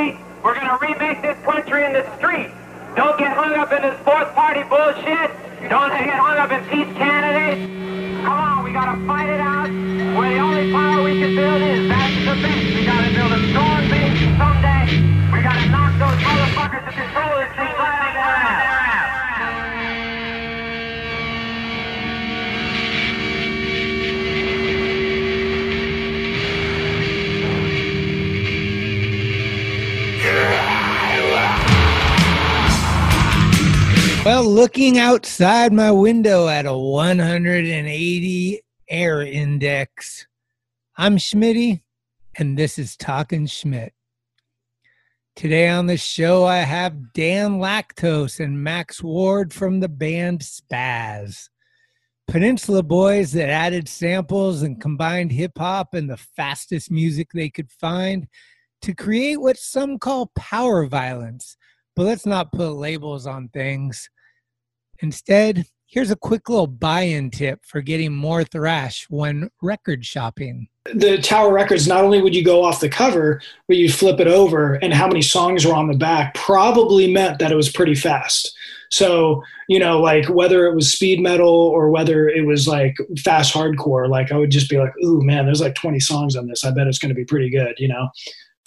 We're going to remake this country in the street. Don't get hung up in this fourth party bullshit. Don't get hung up in peace candidates. Come on, we got to fight it out. Where the only power we can build is back to the base. We got to build a storm base someday. We got to knock those motherfuckers to control this thing right there. Well, looking outside my window at a 180 air index, I'm Schmitty, and this is Talking Schmidt. Today on the show, I have Dan Lactose and Max Ward from the band Spazz. Peninsula boys that added samples and combined hip hop and the fastest music they could find to create what some call power violence but let's not put labels on things. Instead, here's a quick little buy in tip for getting more thrash when record shopping. The Tower Records, not only would you go off the cover, but you'd flip it over, and how many songs were on the back probably meant that it was pretty fast. So, you know, like whether it was speed metal or whether it was like fast hardcore, like I would just be like, ooh, man, there's like 20 songs on this. I bet it's going to be pretty good, you know?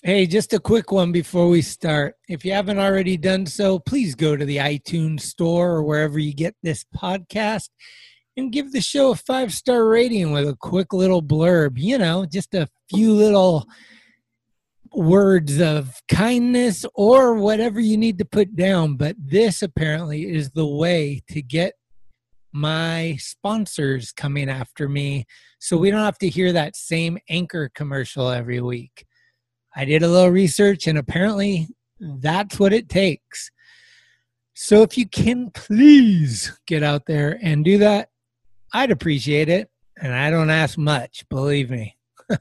Hey, just a quick one before we start. If you haven't already done so, please go to the iTunes store or wherever you get this podcast and give the show a five star rating with a quick little blurb. You know, just a few little words of kindness or whatever you need to put down. But this apparently is the way to get my sponsors coming after me so we don't have to hear that same anchor commercial every week. I did a little research, and apparently that's what it takes. So if you can please get out there and do that, I'd appreciate it. And I don't ask much, believe me.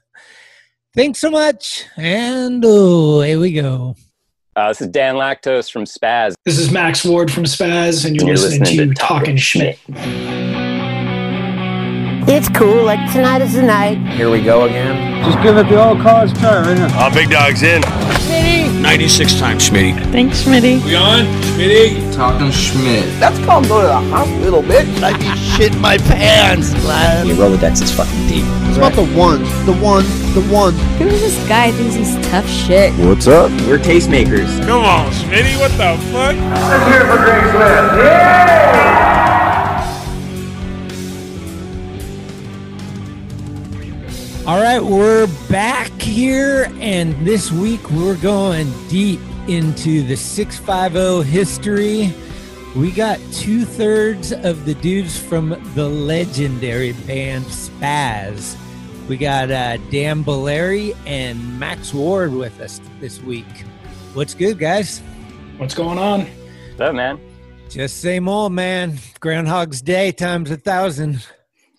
Thanks so much. And oh, here we go. Uh, this is Dan Lactose from Spazz. This is Max Ward from Spazz, and you're, You're listening, listening to to Talking Talkin' Schmidt. It's cool, like tonight is the night. Here we go again. Just give it the old college try, right now. Uh, big dog's in. Schmitty. 96 times, Schmitty. Thanks, Schmitty. We on? Schmitty? Talking Schmidt. That's called go to the hospital, bitch. I'd be shitting my pants, lad. Your Rolodex is fucking deep. It's about the one, the one, the one. Who is this guy who thinks he's tough shit? What's up? We're tastemakers. Come on, Schmitty, what the fuck? Let's hear it for Graceland. Yeah! All right, we're back here, and this week we're going deep into the 650 history. We got two thirds of the dudes from the legendary band Spazz. We got uh, Dan Bolelli and Max Ward with us this week. What's good, guys? What's going on? What's up, man? Just same old man. Groundhog's Day times a thousand.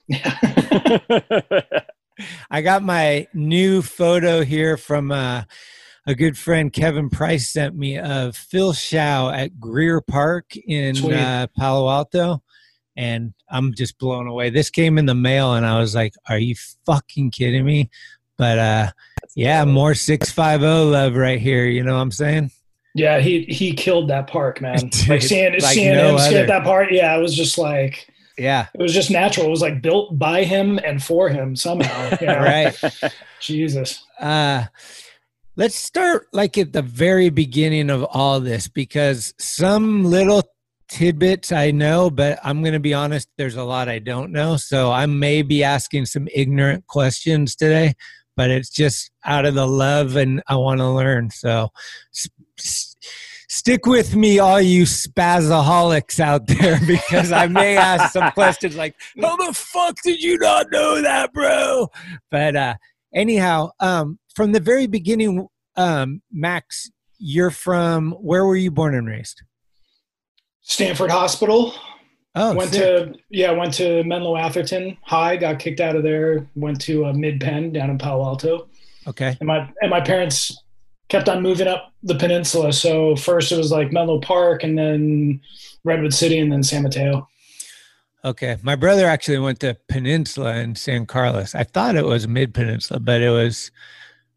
I got my new photo here from uh, a good friend Kevin Price sent me of Phil Shaw at Greer Park in uh, Palo Alto, and I'm just blown away. This came in the mail, and I was like, "Are you fucking kidding me?" But uh, yeah, more six five zero love right here. You know what I'm saying? Yeah, he he killed that park, man. Dude, like seeing like seeing no him other. that part, yeah, I was just like Yeah, it was just natural. It was like built by him and for him somehow. you know? right. Jesus. uh let's start like at the very beginning of all this because some little tidbits I know, but I'm going to be honest, there's a lot I don't know. So I may be asking some ignorant questions today, but it's just out of the love and I want to learn. So stick with me, all you spazaholics out there, because I may ask some questions like, how the fuck did you not know that, bro? But, uh, anyhow um from the very beginning um max you're from where were you born and raised Stanford Hospital. oh went sick. to yeah, went to Menlo Atherton High. Got kicked out of there. Went to uh, Mid Penn down in Palo Alto. okay and my and my parents kept on moving up the peninsula. So first it was like Menlo Park, and then Redwood City, and then San Mateo. okay my brother actually went to peninsula in san carlos i thought it was mid peninsula but it was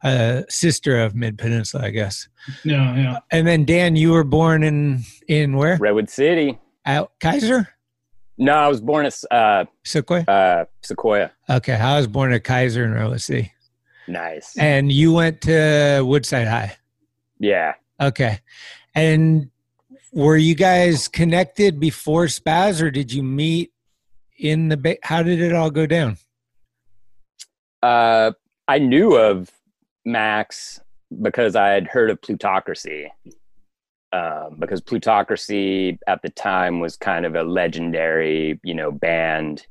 a sister of Mid Peninsula, I guess. Yeah, yeah. And then Dan, you were born in in where? Redwood City. Out Kaiser, No, I was born at uh, Sequoia. uh, Sequoia. Okay, I was born at Kaiser in Redwood City, Nice. and you went to Woodside High. Yeah. Okay, and were you guys connected before Spazz, or did you meet in the? Ba- How did it all go down? Uh, I knew of Max because I had heard of Plutocracy. Um, because Plutocracy at the time was kind of a legendary, you know, band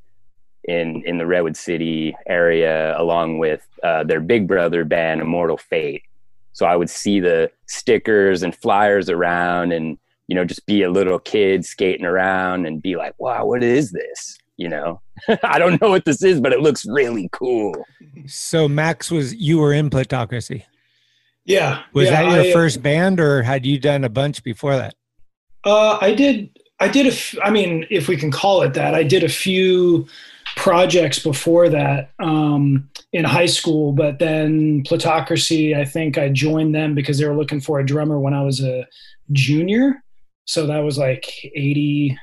in in the Redwood City area, along with uh, their big brother band, Immortal Fate. So I would see the stickers and flyers around, and you know, just be a little kid skating around and be like, "Wow, what is this?" You know, I don't know what this is, but it looks really cool. So Max was you were in Plutocracy. Yeah. Was yeah, that your I, first band, or had you done a bunch before that? Uh, I did. I did a. F- I mean, if we can call it that, I did a few projects before that um, in high school. But then Plutocracy, I think I joined them because they were looking for a drummer when I was a junior. So that was like 88,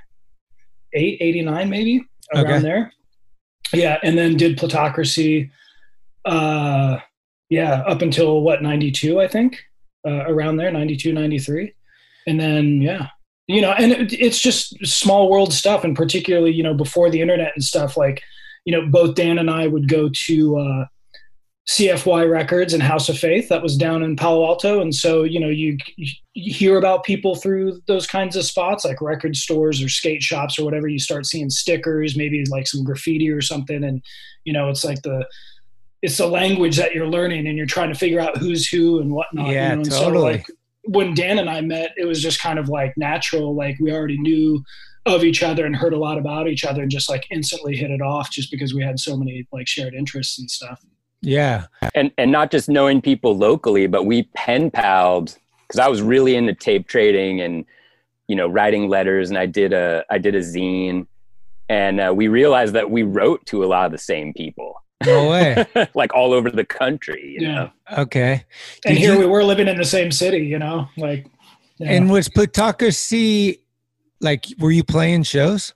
89 maybe around Okay. there. Yeah, and then did Plutocracy. Uh, yeah, up until what 92, I think, uh, around there, 92, 93 and then yeah you know and it, it's just small world stuff and particularly you know before the internet and stuff like you know both dan and i would go to uh, cfy records and house of faith that was down in palo alto and so you know you, you hear about people through those kinds of spots like record stores or skate shops or whatever you start seeing stickers maybe like some graffiti or something and you know it's like the it's the language that you're learning and you're trying to figure out who's who and whatnot Yeah, you know? and totally. so like when Dan and I met, it was just kind of like natural. Like we already knew of each other and heard a lot about each other and just like instantly hit it off just because we had so many like shared interests and stuff. Yeah. and and not just knowing people locally, but we pen palled because I was really into tape trading and you know writing letters, and I did a I did a zine, and uh, we realized that we wrote to a lot of the same people, No way. like all over the country. You Yeah. know? Okay. And here you- we were living in the same city, you know, like, yeah. And was Plutocracy like? Were you playing shows?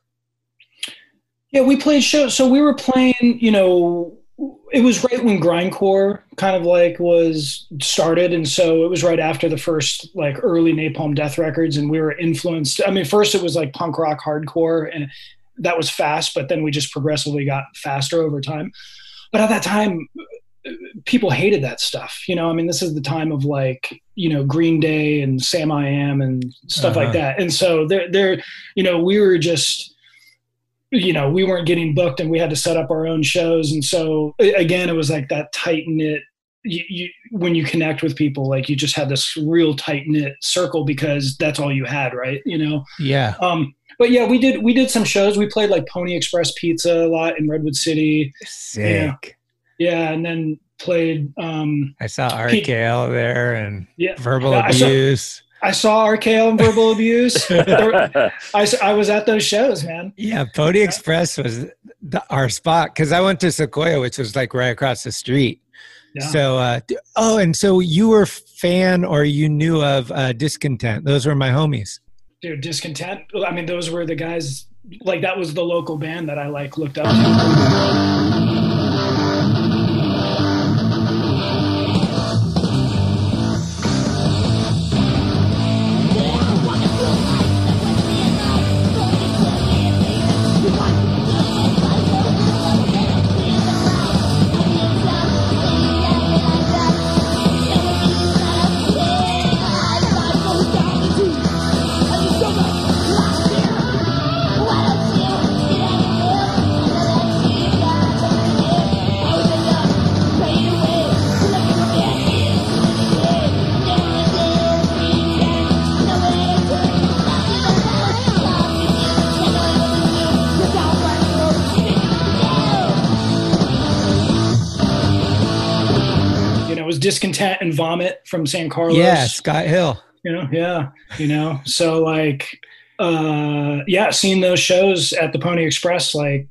Yeah, we played shows. So we were playing, you know, it was right when grindcore kind of like was started, and so it was right after the first like early Napalm Death records, and we were influenced. I mean, first it was like punk rock, hardcore, and that was fast, but then we just progressively got faster over time. But at that time, people hated that stuff. You know, I mean, this is the time of like you know Green Day and Samiam and stuff Uh-huh. like that, and so they're they're you know we were just you know we weren't getting booked and we had to set up our own shows and so again it was like that tight knit you, you when you connect with people like you just had this real tight knit circle because that's all you had right you know Yeah. um but yeah we did we did some shows we played like pony express pizza a lot in redwood city Sick. yeah and then played um I saw RKL there and yeah verbal Yeah, I saw- abuse. i saw rkl and verbal abuse I, I was at those shows man Yeah, Pony Express was the, our spot because I went to Sequoia, which was like right across the street. Yeah. So, uh, oh, and so you were fan or you knew of uh, Discontent? Those were my homies. Dude discontent. I mean those were the guys like that was the local band that i like looked up to discontent and vomit from san carlos Yeah, Scott Hill. you know yeah you know so like uh yeah seeing those shows at the pony express like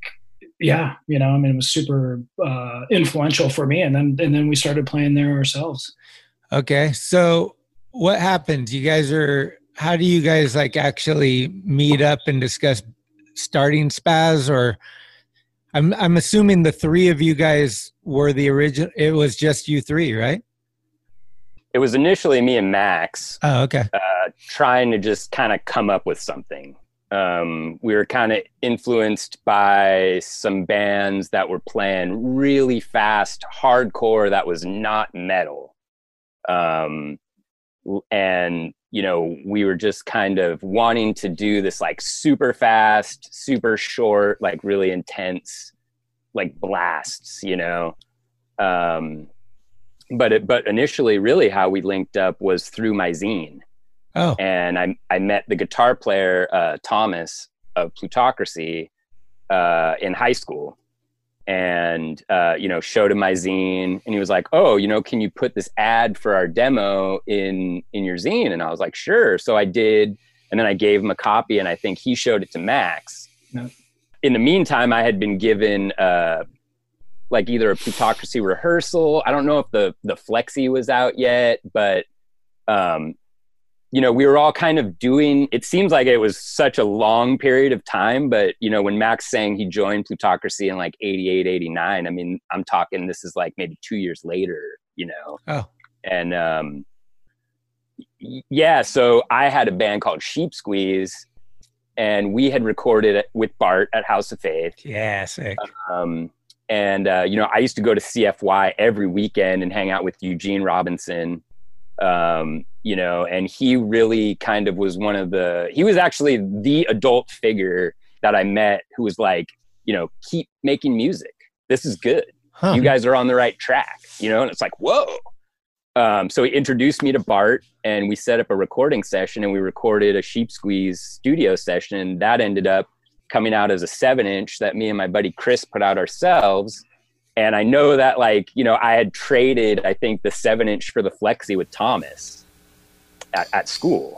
yeah, you know, I mean, it was super uh, influential for me. And then and then we started playing there ourselves. Okay, so what happens? You guys are. How do you guys like actually meet up and discuss starting Spazz? Or I'm I'm assuming the three of you guys were the original. It was just you three, right? It was initially me and Max Oh, okay. uh, trying to just kind of come up with something. Um, we were kind of influenced by some bands that were playing really fast hardcore that was not metal. Um, and, you know, we were just kind of wanting to do this like super fast, super short, like really intense, like blasts, you know. Um, but it, but initially, really, how we linked up was through my zine Oh, and I I met the guitar player uh, Thomas of Plutocracy uh, in high school, and uh, you know showed him my zine, and he was like, "Oh, you know, can you put this ad for our demo in in your zine?" And I was like, "Sure." So I did, and then I gave him a copy, and I think he showed it to Max. Yeah. In the meantime, I had been given. Like either a plutocracy rehearsal. I don't know if the the flexi was out yet, but um, you know, we were all kind of doing, it seems like it was such a long period of time, but, you know, when Max saying he joined Plutocracy in like 88, 89, I mean, I'm talking, this is like maybe two years later, you know? Oh. And, um, yeah, so I had a band called Sheep Squeeze and we had recorded it with Bart at House of Faith. yeah, sick. Um, and uh, you know, I used to go to CFY every weekend and hang out with Eugene Robinson. Um, you know, and he really kind of was one of the. He was actually the adult figure that I met who was like, you know, keep making music. This is good. Huh. You guys are on the right track. You know, and it's like, whoa. Um, so he introduced me to Bart, and we set up a recording session, and we recorded a Sheep Squeeze studio session. And that ended up coming out as a seven inch that me and my buddy Chris put out ourselves. And I know that, like, you know, I had traded, I think, the seven inch for the Flexi with Thomas at, at school.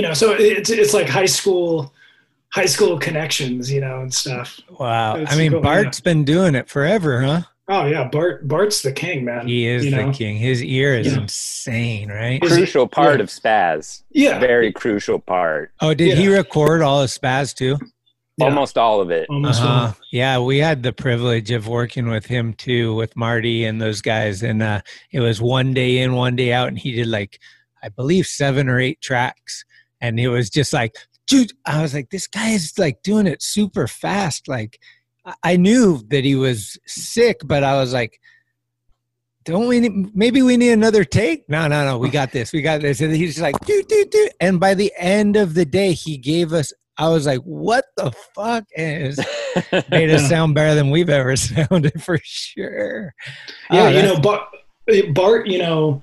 You know, so it's it's like high school, high school connections, you know, and stuff. Wow. It's I mean, cool, Bart's been doing it forever, huh? Oh yeah, Bart Bart's the king, man. He is you the know? king. His ear is Yeah. insane, right? Crucial part yeah. of Spazz. Yeah, Very crucial part. Oh, did he record all of Spazz too? Yeah. Almost all of it. almost. Uh-huh. Yeah, we had the privilege of working with him too, with Marty and those guys. And uh, it was one day in, one day out, and he did like, I believe, seven or eight tracks. And it was just like, dude, I was like, this guy is like doing it super fast. Like, I- knew that he was sick, but I was like, don't we need, maybe we need another take? No no no we got this we got this. And he's just like do do do and by the end of the day he gave us i was like what the fuck? And made us sound better than we've ever sounded for sure. Yeah, Oh, you know, Bart, Bart, you know,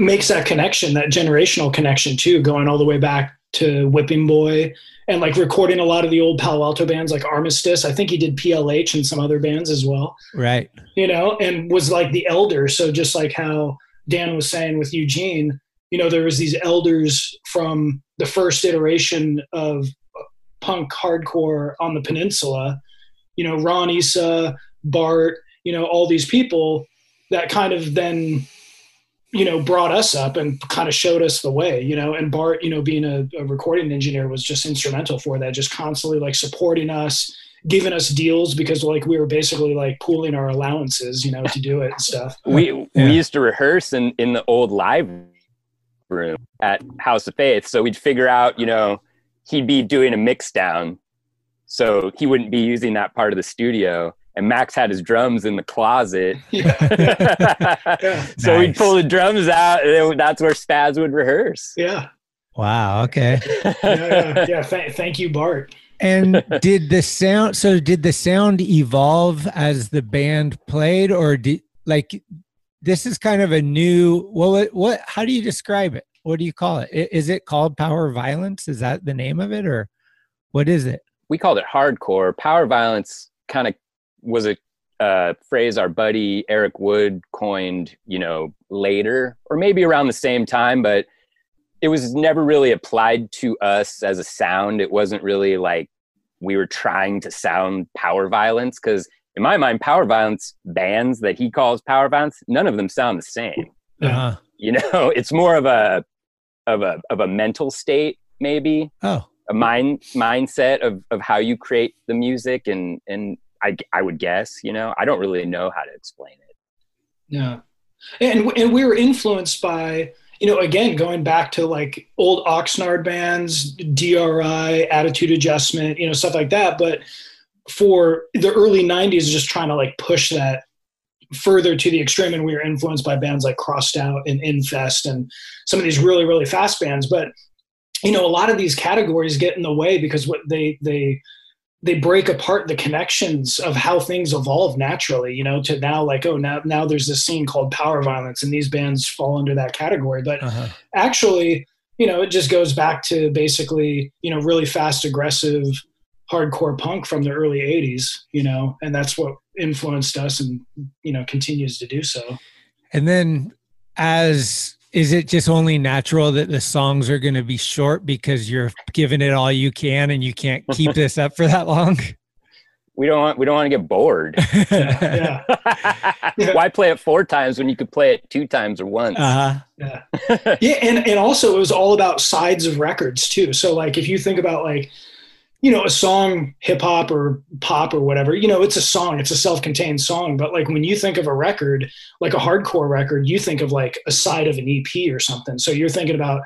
makes that connection, that generational connection too, going all the way back to Whipping Boy and like recording a lot of the old Palo Alto bands like Armistice. I think he did PLH and some other bands as well, right you know, and was like the elder. So just like how Dan was saying with Eugene, you know, there was these elders from the first iteration of punk hardcore on the peninsula, you know, Ron Issa, Bart, you know, all these people that kind of then, you know, brought us up and kind of showed us the way, you know, and Bart, you know, being a, a recording engineer was just instrumental for that, just constantly like supporting us, giving us deals because like we were basically like pooling our allowances, you know, to do it and stuff. we Yeah. we used to rehearse in in the old live room at House of Faith. So we'd figure out, you know, he'd be doing a mix down, so he wouldn't be using that part of the studio. And Max had his drums in the closet. Yeah. so we'd pull the drums out, and that's where Spazz would rehearse. Yeah. wow okay Yeah. Yeah. yeah. Th- thank you, Bart. and did the sound so did the sound evolve as the band played or did like this is kind of a new what what how do you describe it what do you call it? Is it called power violence is that the name of it or what is it we called it hardcore. Power violence kind of was a uh, phrase our buddy Eric Wood coined, you know, later or maybe around the same time, but it was never really applied to us as a sound. It wasn't really like we were trying to sound power violence because in my mind, power violence bands that he calls power violence, none of them sound the same. uh-huh. You know, it's more of a of a of a mental state, maybe oh a mind mindset of of how you create the music and and I I would guess you know I don't really know how to explain it. Yeah. And, and we were influenced by, you know, again, going back to like old Oxnard bands, DRI, Attitude Adjustment, you know, stuff like that. But for the early 90s, just trying to like push that further to the extreme. And we were influenced by bands like Crossed Out and Infest and some of these really, really fast bands. But, you know, a lot of these categories get in the way because what they, they, they break apart the connections of how things evolve naturally, you know, to now like, oh, now now there's this scene called power violence and these bands fall under that category. But uh-huh. actually, you know, it just goes back to basically, you know, really fast, aggressive, hardcore punk from the early 80s, you know, and that's what influenced us and, you know, continues to do so. and then as is it just only natural that the songs are going to be short because you're giving it all you can and you can't keep this up for that long We don't want we don't want to get bored. Yeah. Why play it four times when you could play it two times or once? uh-huh Yeah. yeah. And, and also it was all about sides of records too. So like, if you think about like, you know, a song, hip hop or pop or whatever, you know, it's a song, it's a self-contained song. But like when you think of a record, like a hardcore record, you think of like a side of an EP or something. So you're thinking about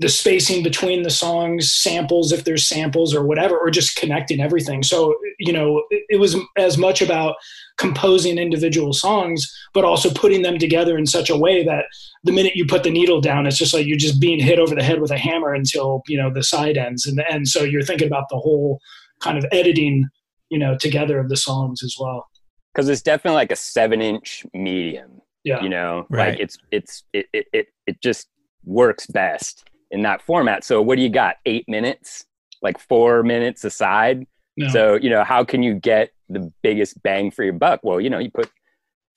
the spacing between the songs, samples, if there's samples or whatever, or just connecting everything. So, you know, it, it was as much about composing individual songs, but also putting them together in such a way that the minute you put the needle down, it's just like you're just being hit over the head with a hammer until, you know, the side ends. And, and so you're thinking about the whole kind of editing, you know, together of the songs as well. Because it's definitely like a seven inch medium. Yeah. You know, Right. like it's it's it, it it it just works best in that format. So what do you got? Eight minutes, like four minutes aside. No. So, you know, how can you get the biggest bang for your buck? Well, you know, you put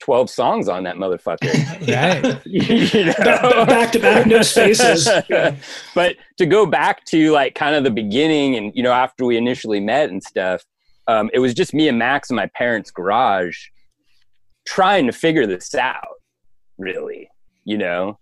12 songs on that motherfucker. right you know? Back- back to back, no spaces. Yeah. but to go back to like kind of the beginning and, you know, after we initially met and stuff, um, it was just me and Max in my parents' garage trying to figure this out, really, you know?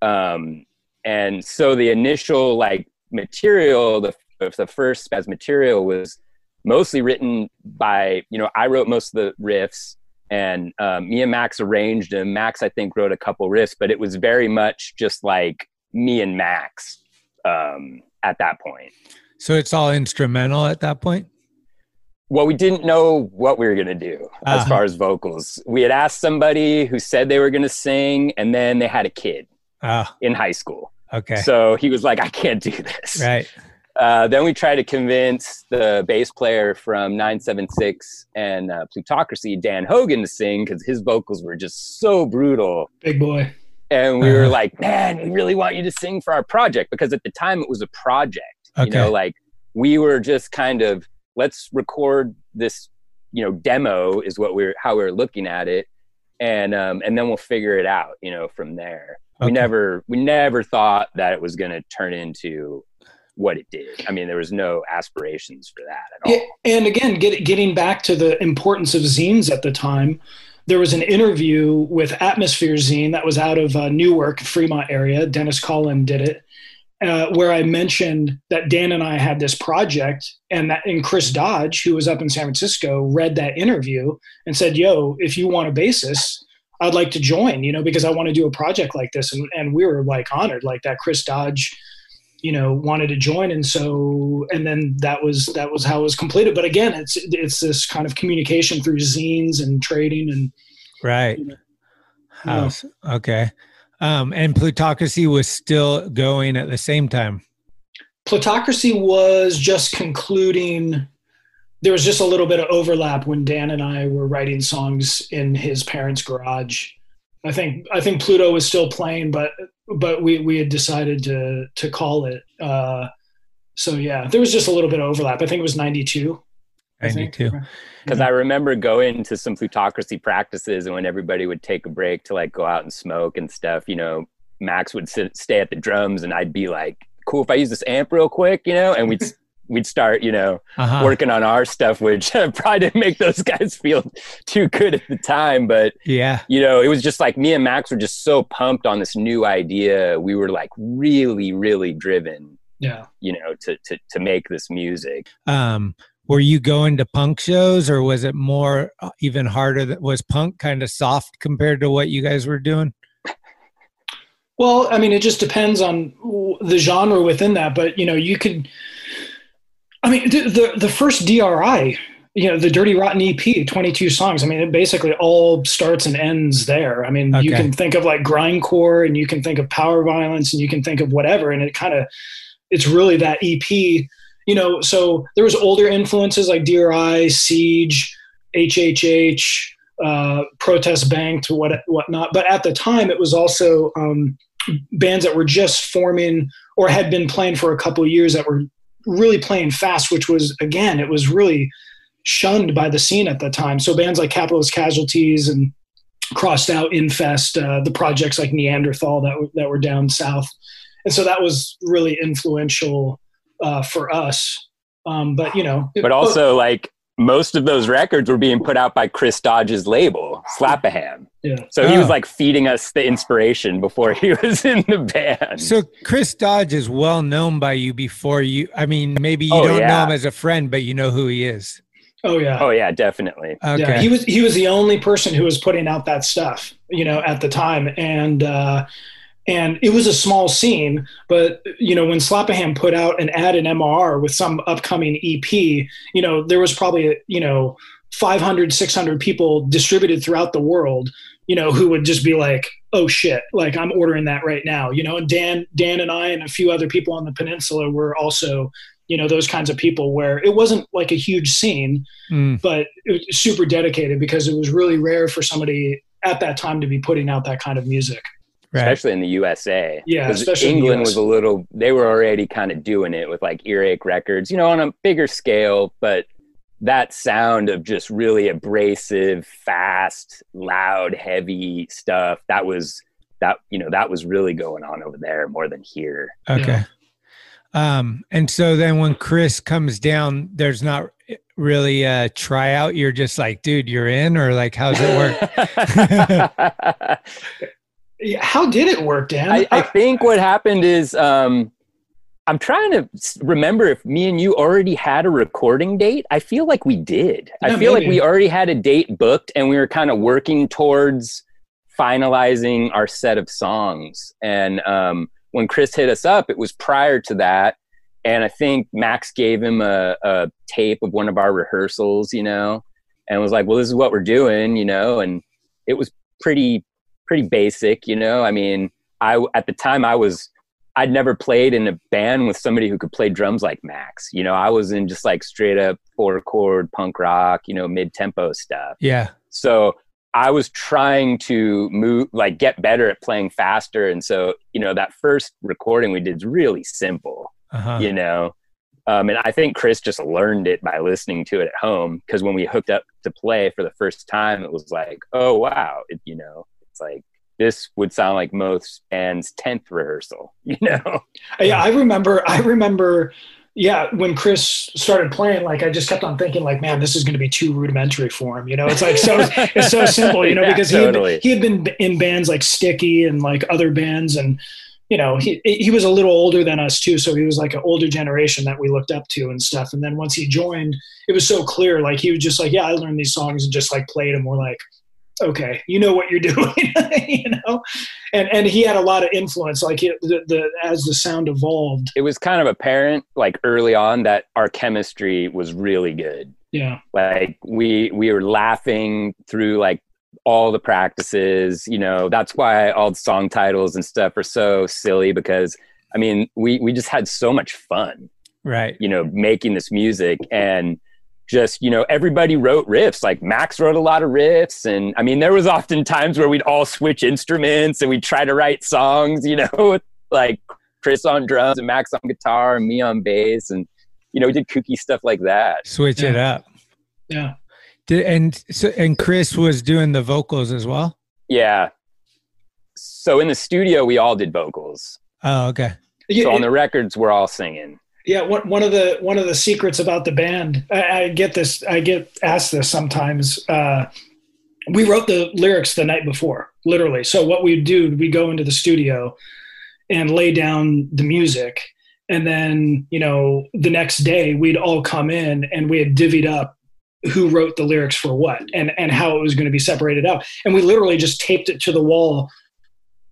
Um, and so the initial like material, the, the first as material was mostly written by, you know, I wrote most of the riffs and um, me and Max arranged them. Max, I think, wrote a couple riffs, but it was very much just like me and Max um, at that point. so it's all instrumental at that point well, we didn't know what we were going to do as Uh-huh. far as vocals. We had asked somebody who said they were going to sing, and then they had a kid Oh, in high school. okay. So he was like, I can't do this. right. Uh, then we tried to convince the bass player from 976 and uh, Plutocracy, Dan Hogan, to sing because his vocals were just so brutal. Big boy. And we were Uh-huh. like, man, we really want you to sing for our project because at the time it was a project. You know, like we were just kind of, let's record this, you know, demo is what we're, how we are looking at it. And, um, and then we'll figure it out, you know, from there. We never, we never thought that it was going to turn into what it did. I mean, there was no aspirations for that at all. Yeah, and again, get, getting back to the importance of zines at the time, there was an interview with Atmosphere Zine that was out of uh, Newark, Fremont area. Dennis Collin did it, uh, where I mentioned that Dan and I had this project, and that and Chris Dodge, who was up in San Francisco, read that interview and said, "Yo, if you want a bassist." I'd like to join, you know, because I want to do a project like this. And, and we were like honored, like that Chris Dodge, you know wanted to join and so and then that was that was how it was completed but again it's it's this kind of communication through zines and trading and Right. Yeah. House. Okay. Um, and plutocracy was still going at the same time. plutocracy was just concluding there was just a little bit of overlap when dan and i were writing songs in his parents garage i think i think pluto was still playing but but we we had decided to to call it uh so yeah there was just a little bit of overlap i think it was ninety two. Ninety two. Because I remember going to some plutocracy practices, and when everybody would take a break to like go out and smoke and stuff, you know, Max would sit, stay at the drums, and I'd be like, "Cool, if I use this amp real quick," you know, and we'd we'd start, you know, Uh-huh. working on our stuff, which probably didn't make those guys feel too good at the time, but Yeah. you know, it was just like me and Max were just so pumped on this new idea. We were like really, really driven, yeah you know, to to to make this music. Um, were you going to punk shows or was it more uh, even harder that was punk kind of soft compared to what you guys were doing? Well, I mean, it just depends on the genre within that, but you know, you could. I mean, the the, the first DRI, you know, the Dirty Rotten EP, twenty two songs. I mean, it basically all starts and ends there. I mean, you can think of like grindcore, and you can think of power violence, and you can think of whatever, and it kind of, it's really that EP. You know, so there was older influences like DRI, Siege, HHH, uh, Protes Bengt, what whatnot. But at the time, it was also um, bands that were just forming or had been playing for a couple of years that were really playing fast, which was again, it was really shunned by the scene at the time. So bands like Capitalist Casualties and Crossed Out, Infest, uh, the projects like Neanderthal that were, that were down south, and so that was really influential uh, for us. Um, but you know, But also, like most of those records were being put out by Chris Dodge's label, Slap-a-Ham. Yeah, So he was Oh. like feeding us the inspiration before he was in the band. So Chris Dodge is well known by you before you. I mean, maybe you Oh, don't know him as a friend, but you know who he is. oh yeah, oh yeah, definitely. Okay. Yeah, he was he was the only person who was putting out that stuff, you know, at the time, and uh, and it was a small scene. But you know, when Slap-a-Ham put out an ad in MR with some upcoming EP, you know, there was probably you know 500, 600 people distributed throughout the world, you know, who would just be like, "Oh shit!" Like I'm ordering that right now, you know. And Dan, Dan, and I, and a few other people on the peninsula were also. You know those kinds of people where it wasn't like a huge scene, Mm, but it was super dedicated because it was really rare for somebody at that time to be putting out that kind of music. right. Especially in the USA. Yeah. especially in the England US. was a little, they were already kind of doing it with like Earache Records, you know, on a bigger scale, but that sound of just really abrasive, fast, loud, heavy stuff, that was, that, you know, that was really going on over there more than here. Okay. Um, and so then when Chris comes down, there's not really a tryout. You're just like, dude, you're in, or like, how's it work? How did it work, Dan? I, I think what happened is um, I'm trying to remember if me and you already had a recording date. I feel like we did. I Yeah, feel like we already had a date booked and we were kind of working towards finalizing our set of songs. And um, when Chris hit us up, it was prior to that. and I think Max gave him a, a tape of one of our rehearsals, you know, and was like, "Well, this is what we're doing," you know, and it was pretty pretty basic, you know. I mean, I at the time I was I'd never played in a band with somebody who could play drums like Max. You know, I was in just like straight up four chord punk rock, you know, mid tempo stuff. Yeah. So I was trying to move, like get better at playing faster. And so, you know, that first recording we did is really simple, Uh-huh. you know. Um, and I think Chris just learned it by listening to it at home. Cause when we hooked up to play for the first time, it was like, oh, wow. It, you know, it's like, this would sound like most bands' 10th rehearsal, you know? Yeah, I remember. I remember. Yeah, when Chris started playing, like I just kept on thinking, like, man, this is going to be too rudimentary for him. You know, it's like so, it's so simple. You know, Yeah, because he totally. had, he had been in bands like Stikky and like other bands, and you know, he he was a little older than us too, so he was like an older generation that we looked up to and stuff. And then once he joined, it was so clear. Like he was just like, yeah, I learned these songs and just like played them. We're like, okay, you know what you're doing, you know. And and he had a lot of influence. Like it, the, the as the sound evolved. It was kind of apparent, like early on, that our chemistry was really good. Yeah. like we we were laughing through like all the practices you know that's why all the song titles and stuff are so silly because i mean we we just had so much fun Right. you know making this music and just you know everybody wrote riffs like max wrote a lot of riffs and i mean there was often times where we'd all switch instruments and we'd try to write songs you know with like chris on drums and max on guitar and me on bass and you know we did kooky stuff like that Switch it up. Yeah. Did, and so and Chris was doing the vocals as well. Yeah. So in the studio, we all did vocals. Oh, okay. Yeah, So on the records, we're all singing. Yeah one, one of the one of the secrets about the band I, I get this i get asked this sometimes uh, we wrote the lyrics the night before literally. So what we do we go into the studio and lay down the music. And then you know the next day we'd all come in and we had divvied up who wrote the lyrics for what and and how it was going to be separated out. And we literally just taped it to the wall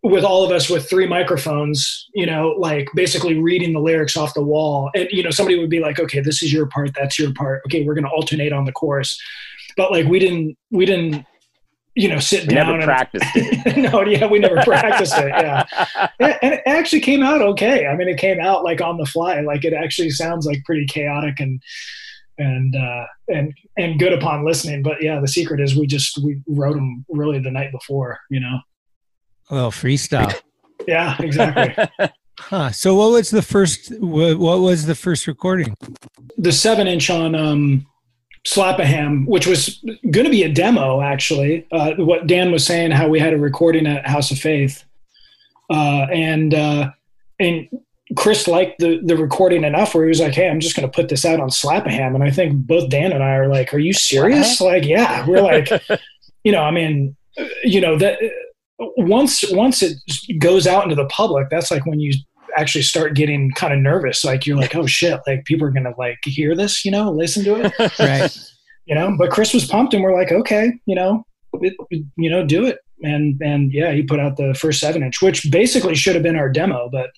with all of us with three microphones, you know, like basically reading the lyrics off the wall. And, you know, somebody would be like, okay, this is your part. That's your part. Okay. We're going to alternate on the chorus. But like, we didn't, we didn't, you know, sit We down. never and- practiced it. no, yeah, we never practiced it. Yeah. Yeah, And it actually came out okay. I mean, it came out like on the fly. Like it actually sounds like pretty chaotic and, and, uh, and, and good upon listening. But yeah, the secret is we just, we wrote them really the night before, you know? A little freestyle. Yeah, exactly. Huh. So what was the first what, what was the first recording? the seven inch on um, Slap-a-Ham, which was going to be a demo, actually. Uh, what Dan was saying, how we had a recording at House of Faith, uh, and uh, and Chris liked the the recording enough where he was like, "Hey, I'm just going to put this out on Slap-a-Ham." And I think both Dan and I are like, "Are you serious?" Like, yeah, we're like, you know, I mean, uh, you know that once once it goes out into the public, that's like when you actually start getting kind of nervous. Like you're like, oh shit, like people are gonna like hear this, you know, listen to it, Right. you know. But Chris was pumped, and we're like, okay, you know, it, you know, do it. And and yeah, he put out the first seven inch, which basically should have been our demo, but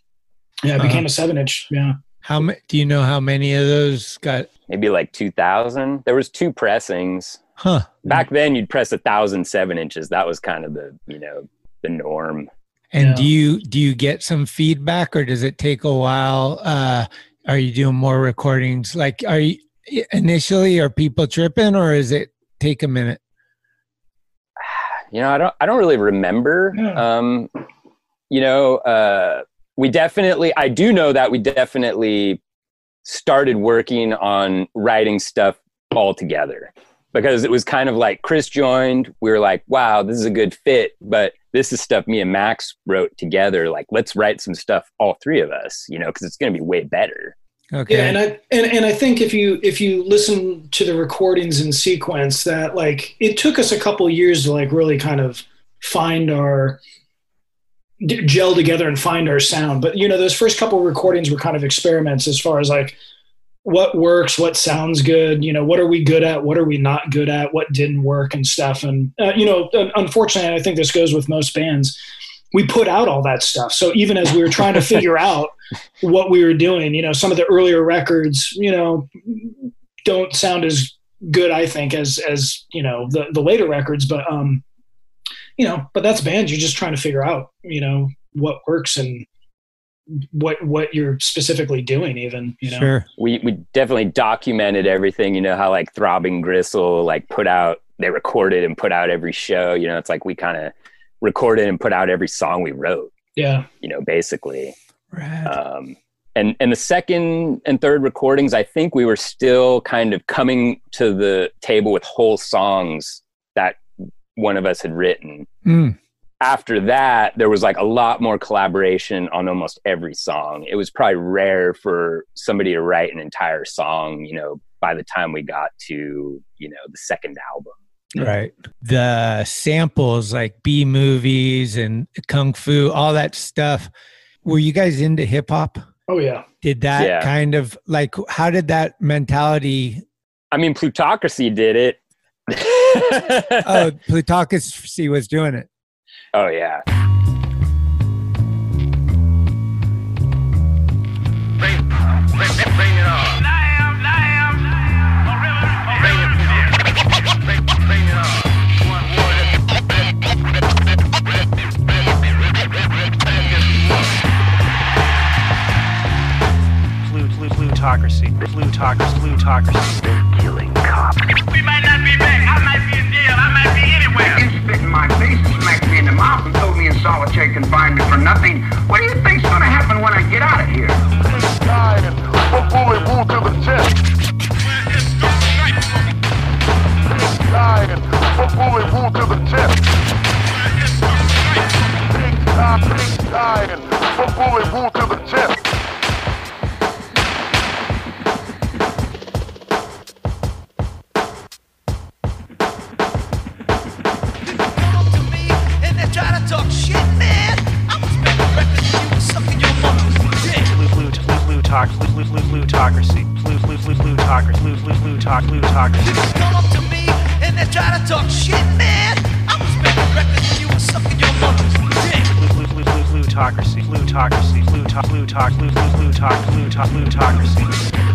yeah, it became Uh-huh. a seven inch. Yeah, How ma- do you know how many of those got Maybe like 2000. There was two pressings. Huh? Back then, you'd press a thousand seven inches. That was kind of the, you know, the norm. And Yeah. do you do you get some feedback or does it take a while? Uh are you doing more recordings? Like are you initially are people tripping or is it take a minute? you know, I don't, I don't really remember. Yeah. Um, you know, uh, we definitely, I do know that we definitely started working on writing stuff all together because it was kind of like Chris joined. We were like, wow, this is a good fit, but this is stuff me and Max wrote together. Like, let's write some stuff, all three of us, you know, because it's going to be way better. Okay. yeah. And I and, and I think if you if you listen to the recordings in sequence, that like it took us a couple years to like really kind of find our d- gel together and find our sound. But you know, those first couple recordings were kind of experiments as far as like what works, what sounds good, you know, what are we good at, what are we not good at, what didn't work and stuff. And uh, you know, unfortunately, I think this goes with most bands. We put out all that stuff. So even as we were trying to figure out what we were doing. You know, some of the earlier records, you know, don't sound as good, I think, as as you know the the later records. But um, you know, but that's bands. You're just trying to figure out, you know, what works and what what you're specifically doing even you know Sure. we we definitely documented everything. You know how like Throbbing Gristle like put out they recorded and put out every show. You know, it's like we kind of recorded and put out every song we wrote. yeah You know, basically. Rad. Um, and and the second and third recordings, I think we were still kind of coming to the table with whole songs that one of us had written. Mm. After that, there was like a lot more collaboration on almost every song. It was probably rare for somebody to write an entire song, you know, by the time we got to, you know, the second album. Right. The samples like B movies and kung fu, all that stuff. Were you guys into hip hop? oh yeah Did that Yeah. kind of like how did that mentality I mean, Plutocracy did it. oh plutocracy was doing it. Oh yeah. Plu- plu- Plutocracy. Plutocracy. Plutocracy. They're killing cops. We might not be back. I might be in jail. I might be anywhere. You spit in my face and smacked me in the solitary confinement for nothing. What do you think's gonna happen when I get out of here? to the. Died and wound to the one bullet wound to the chest. Plu- plu- plu- Plutocracy. Plu- plu- plu- Plutocracy. Plu- plu- plutoc- Plutocracy. Come up to me and they try to talk shit, man. I was making records and you was sucking your mother's dick. Plu- plu- plu- Plutocracy. Plutocracy. Pluto- plutoc- plu- plu- plutoc- pluto- Plutocracy.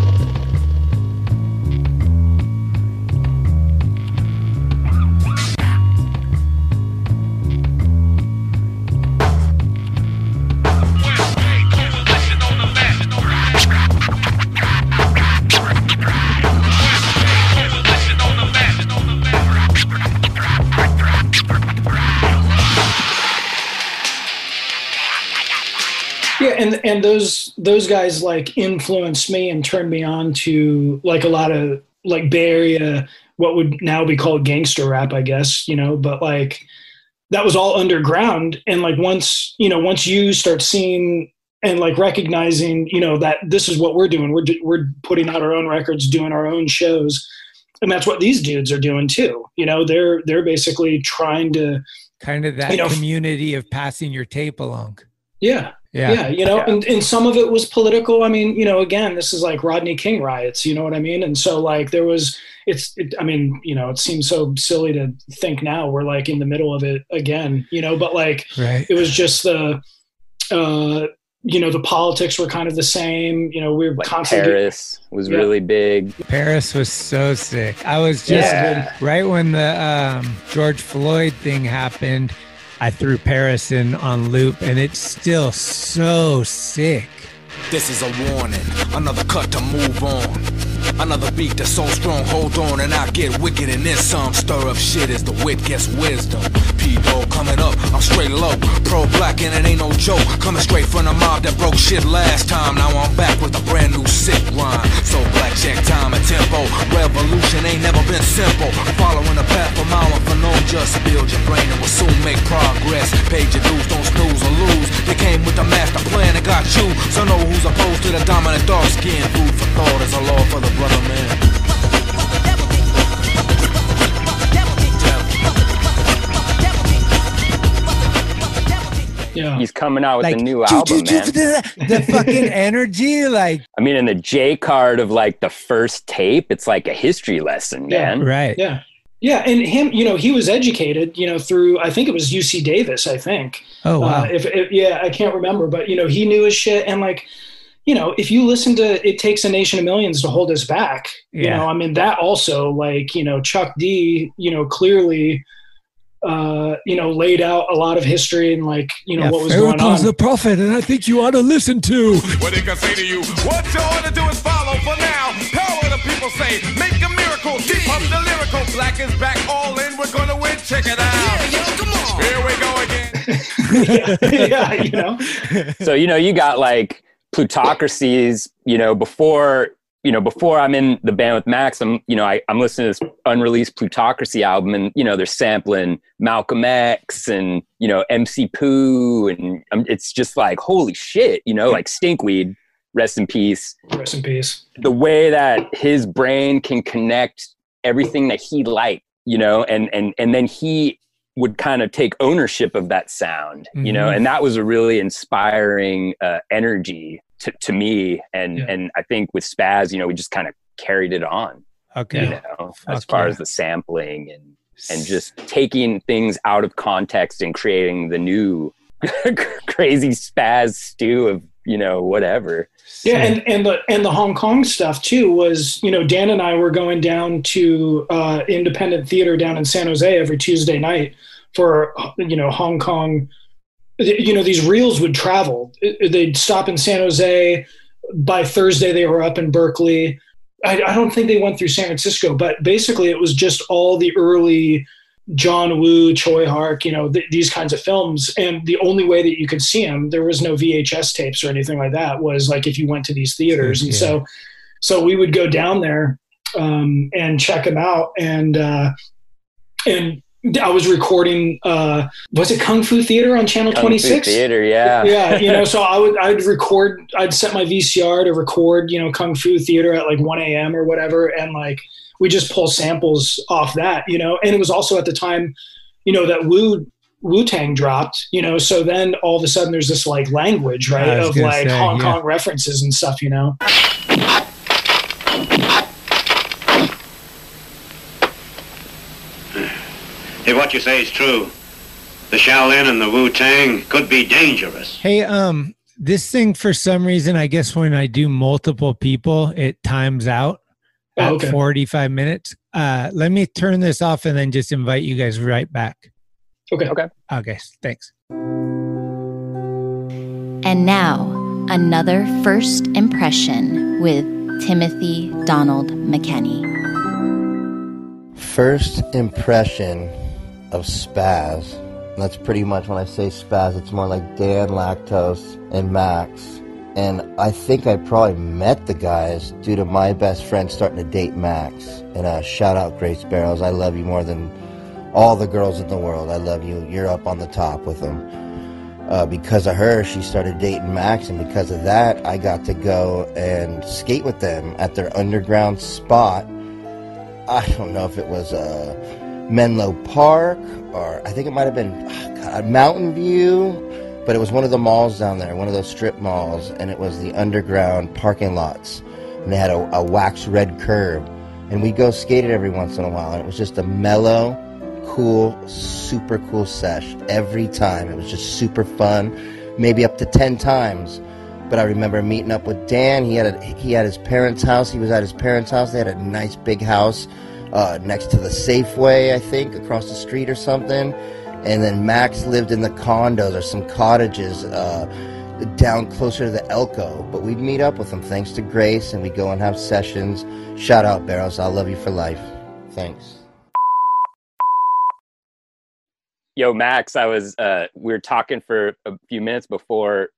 And and those those guys like influenced me and turned me on to like a lot of like Bay Area, what would now be called gangster rap, I guess, you know, but like that was all underground. And like once, you know, once you start seeing and like recognizing, you know, that this is what we're doing. We're we're putting out our own records, doing our own shows, and that's what these dudes are doing too. You know, they're they're basically trying to Kind of that You know, community of passing your tape along. Yeah. Yeah. Yeah. you know, and, and some of it was political. I mean, you know, again, this is like Rodney King riots, you know what I mean? And so like there was it's it, I mean, you know, it seems so silly to think now we're like in the middle of it again, you know, but like Right. it was just the uh you know, the politics were kind of the same, you know, we were constantly Paris was Yeah. really big. Paris was so sick. I was just Yeah. right when the um, George Floyd thing happened. I threw Paris in on loop, and it's still so sick. This is a warning, another cut to move on. Another beat that's so strong, hold on, and I get wicked and then some. Stir up shit as the wit gets wisdom. P-Dog coming up, I'm straight low. Pro black and it ain't no joke. Coming straight from the mob that broke shit last time. Now I'm back with a brand new sick rhyme. So black check time and tempo. Revolution ain't never been simple. Following the path just build your brain and we'll soon make progress. Pay your dues, don't snooze or lose. They came with the master plan and got you. So know who's opposed to the dominant dark skin. Food for thought is a law for the brother man. Yeah. He's coming out with Like a new album, man. choo, the fucking energy, like I mean, in the J card of like the first tape, it's like a history lesson, Yeah. man. right. Yeah. Yeah, and him, you know, he was educated, you know, through I think it was UC Davis, I think. Oh wow. Uh, if, if yeah, I can't remember, but you know, he knew his shit, and like, you know, if you listen to "It Takes a Nation of Millions to Hold Us Back," you Yeah. know, I mean, that also like you know, Chuck D, you know, clearly. Uh, you know, laid out a lot of history and like, you know, Yeah, what was going Farrakhan's on. the prophet, and I think you ought to listen to. What they can say to you, what you ought to do is follow for now. Power the people say, make a miracle, keep up the lyrical. Black is back, all in, we're gonna win, check it out. Yeah, yo, come on. Here we go again. yeah, you know. so you know you got like plutocracies you know before you know before i'm in the band with max i'm you know I, i'm listening to this unreleased plutocracy album and you know they're sampling malcolm x and you know mc poo and um, it's just like holy shit you know like stinkweed rest in peace Rest in peace. the way that his brain can connect everything that he liked, you know, and and and then he would kind of take ownership of that sound, you know, Mhm. and that was a really inspiring uh, energy to, to me, and Yeah. and I think with Spazz, you know, we just kind of carried it on, Okay. you know, as far yeah. as the sampling and and just taking things out of context and creating the new crazy Spazz stew of you know whatever. Yeah, and and the and the Hong Kong stuff too was you know Dan and I were going down to uh, independent theater down in San Jose every Tuesday night for you know Hong Kong. You know these reels would travel. They'd stop in San Jose. By Thursday, they were up in Berkeley. I, I don't think they went through San Francisco, but basically it was just all the early John Woo, Tsui Hark, you know, th- these kinds of films. And the only way that you could see them, there was no VHS tapes or anything like that, was like if you went to these theaters. And Yeah. so, so we would go down there um, and check them out. And, uh, and I was recording, uh, was it Kung Fu Theater on Channel Kung Fu 26? theater, yeah, yeah, you know, so I would I'd record I'd set my VCR to record, you know, Kung Fu Theater at like one AM or whatever, and like we just pull samples off that, you know. And it was also at the time, you know, that Wu Wu Tang dropped, you know, so then all of a sudden there's this like language, right, I of like say, Hong yeah. Kong references and stuff, you know. If what you say is true, the Shaolin and the Wu Tang could be dangerous. Hey, um, this thing for some reason, I guess when I do multiple people, it times out Oh, at okay. 45 minutes. Uh, let me turn this off and then just invite you guys right back. Okay. Okay. Okay. Thanks. And now, another first impression with Timothy Donald McKenney. First impression of Spazz. That's pretty much when I say Spazz, it's more like Dan, Lactose, and Max. And I think I probably met the guys due to my best friend starting to date Max. And uh, shout out Grace Barrows. I love you more than all the girls in the world. I love you. You're up on the top with them. Uh, because of her, she started dating Max, and because of that, I got to go and skate with them at their underground spot. I don't know if it was uh, Menlo Park or I think it might have been ah, God, Mountain View, but it was one of the malls down there, one of those strip malls, and it was the underground parking lots. And they had a, a wax red curb. And we'd go skate it every once in a while, and it was just a mellow, cool, super cool sesh every time. It was just super fun, maybe up to 10 times. But I remember meeting up with Dan. He had a, he had his parents' house. He was at his parents' house. They had a nice big house uh, next to the Safeway, I think, across the street or something. And then Max lived in the condos or some cottages uh, down closer to the Elko. But we'd meet up with him thanks to Grace, and we'd go and have sessions. Shout out, Barrows. I'll love you for life. Thanks. Yo, Max, I was uh we were talking for a few minutes before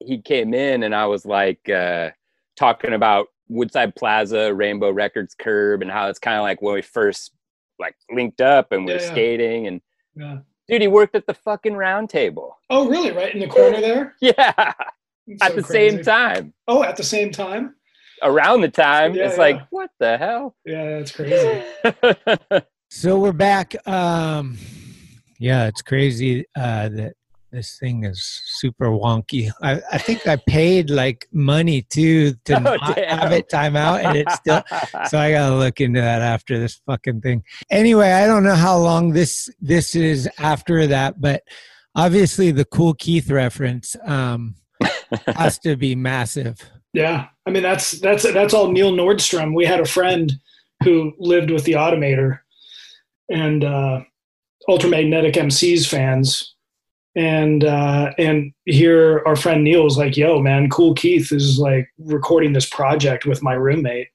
he came in and I was like uh talking about Woodside Plaza, Rainbow Records Curb and how it's kind of like when we first like linked up and we were Yeah, yeah. skating and Yeah. Dude, he worked at the fucking round table. Oh, really? Right in the corner there? Yeah. That's at the crazy. same time. Oh, at the same time? Around the time. Yeah, it's yeah. like, what the hell? Yeah, that's crazy. So we're back. Um, yeah, it's crazy uh, that this thing is super wonky. I, I think I paid like money too to Oh, not damn. have it time out, and it's still. so I gotta look into that after this fucking thing. Anyway, I don't know how long this this is after that, but obviously the Kool Keith reference um, has to be massive. Yeah, I mean that's that's that's all Neil Nordstrom. We had a friend who lived with the Automator and uh, Ultramagnetic MCs fans, and uh, and here our friend Neil was like, "Yo, man, Kool Keith is like recording this project with my roommate."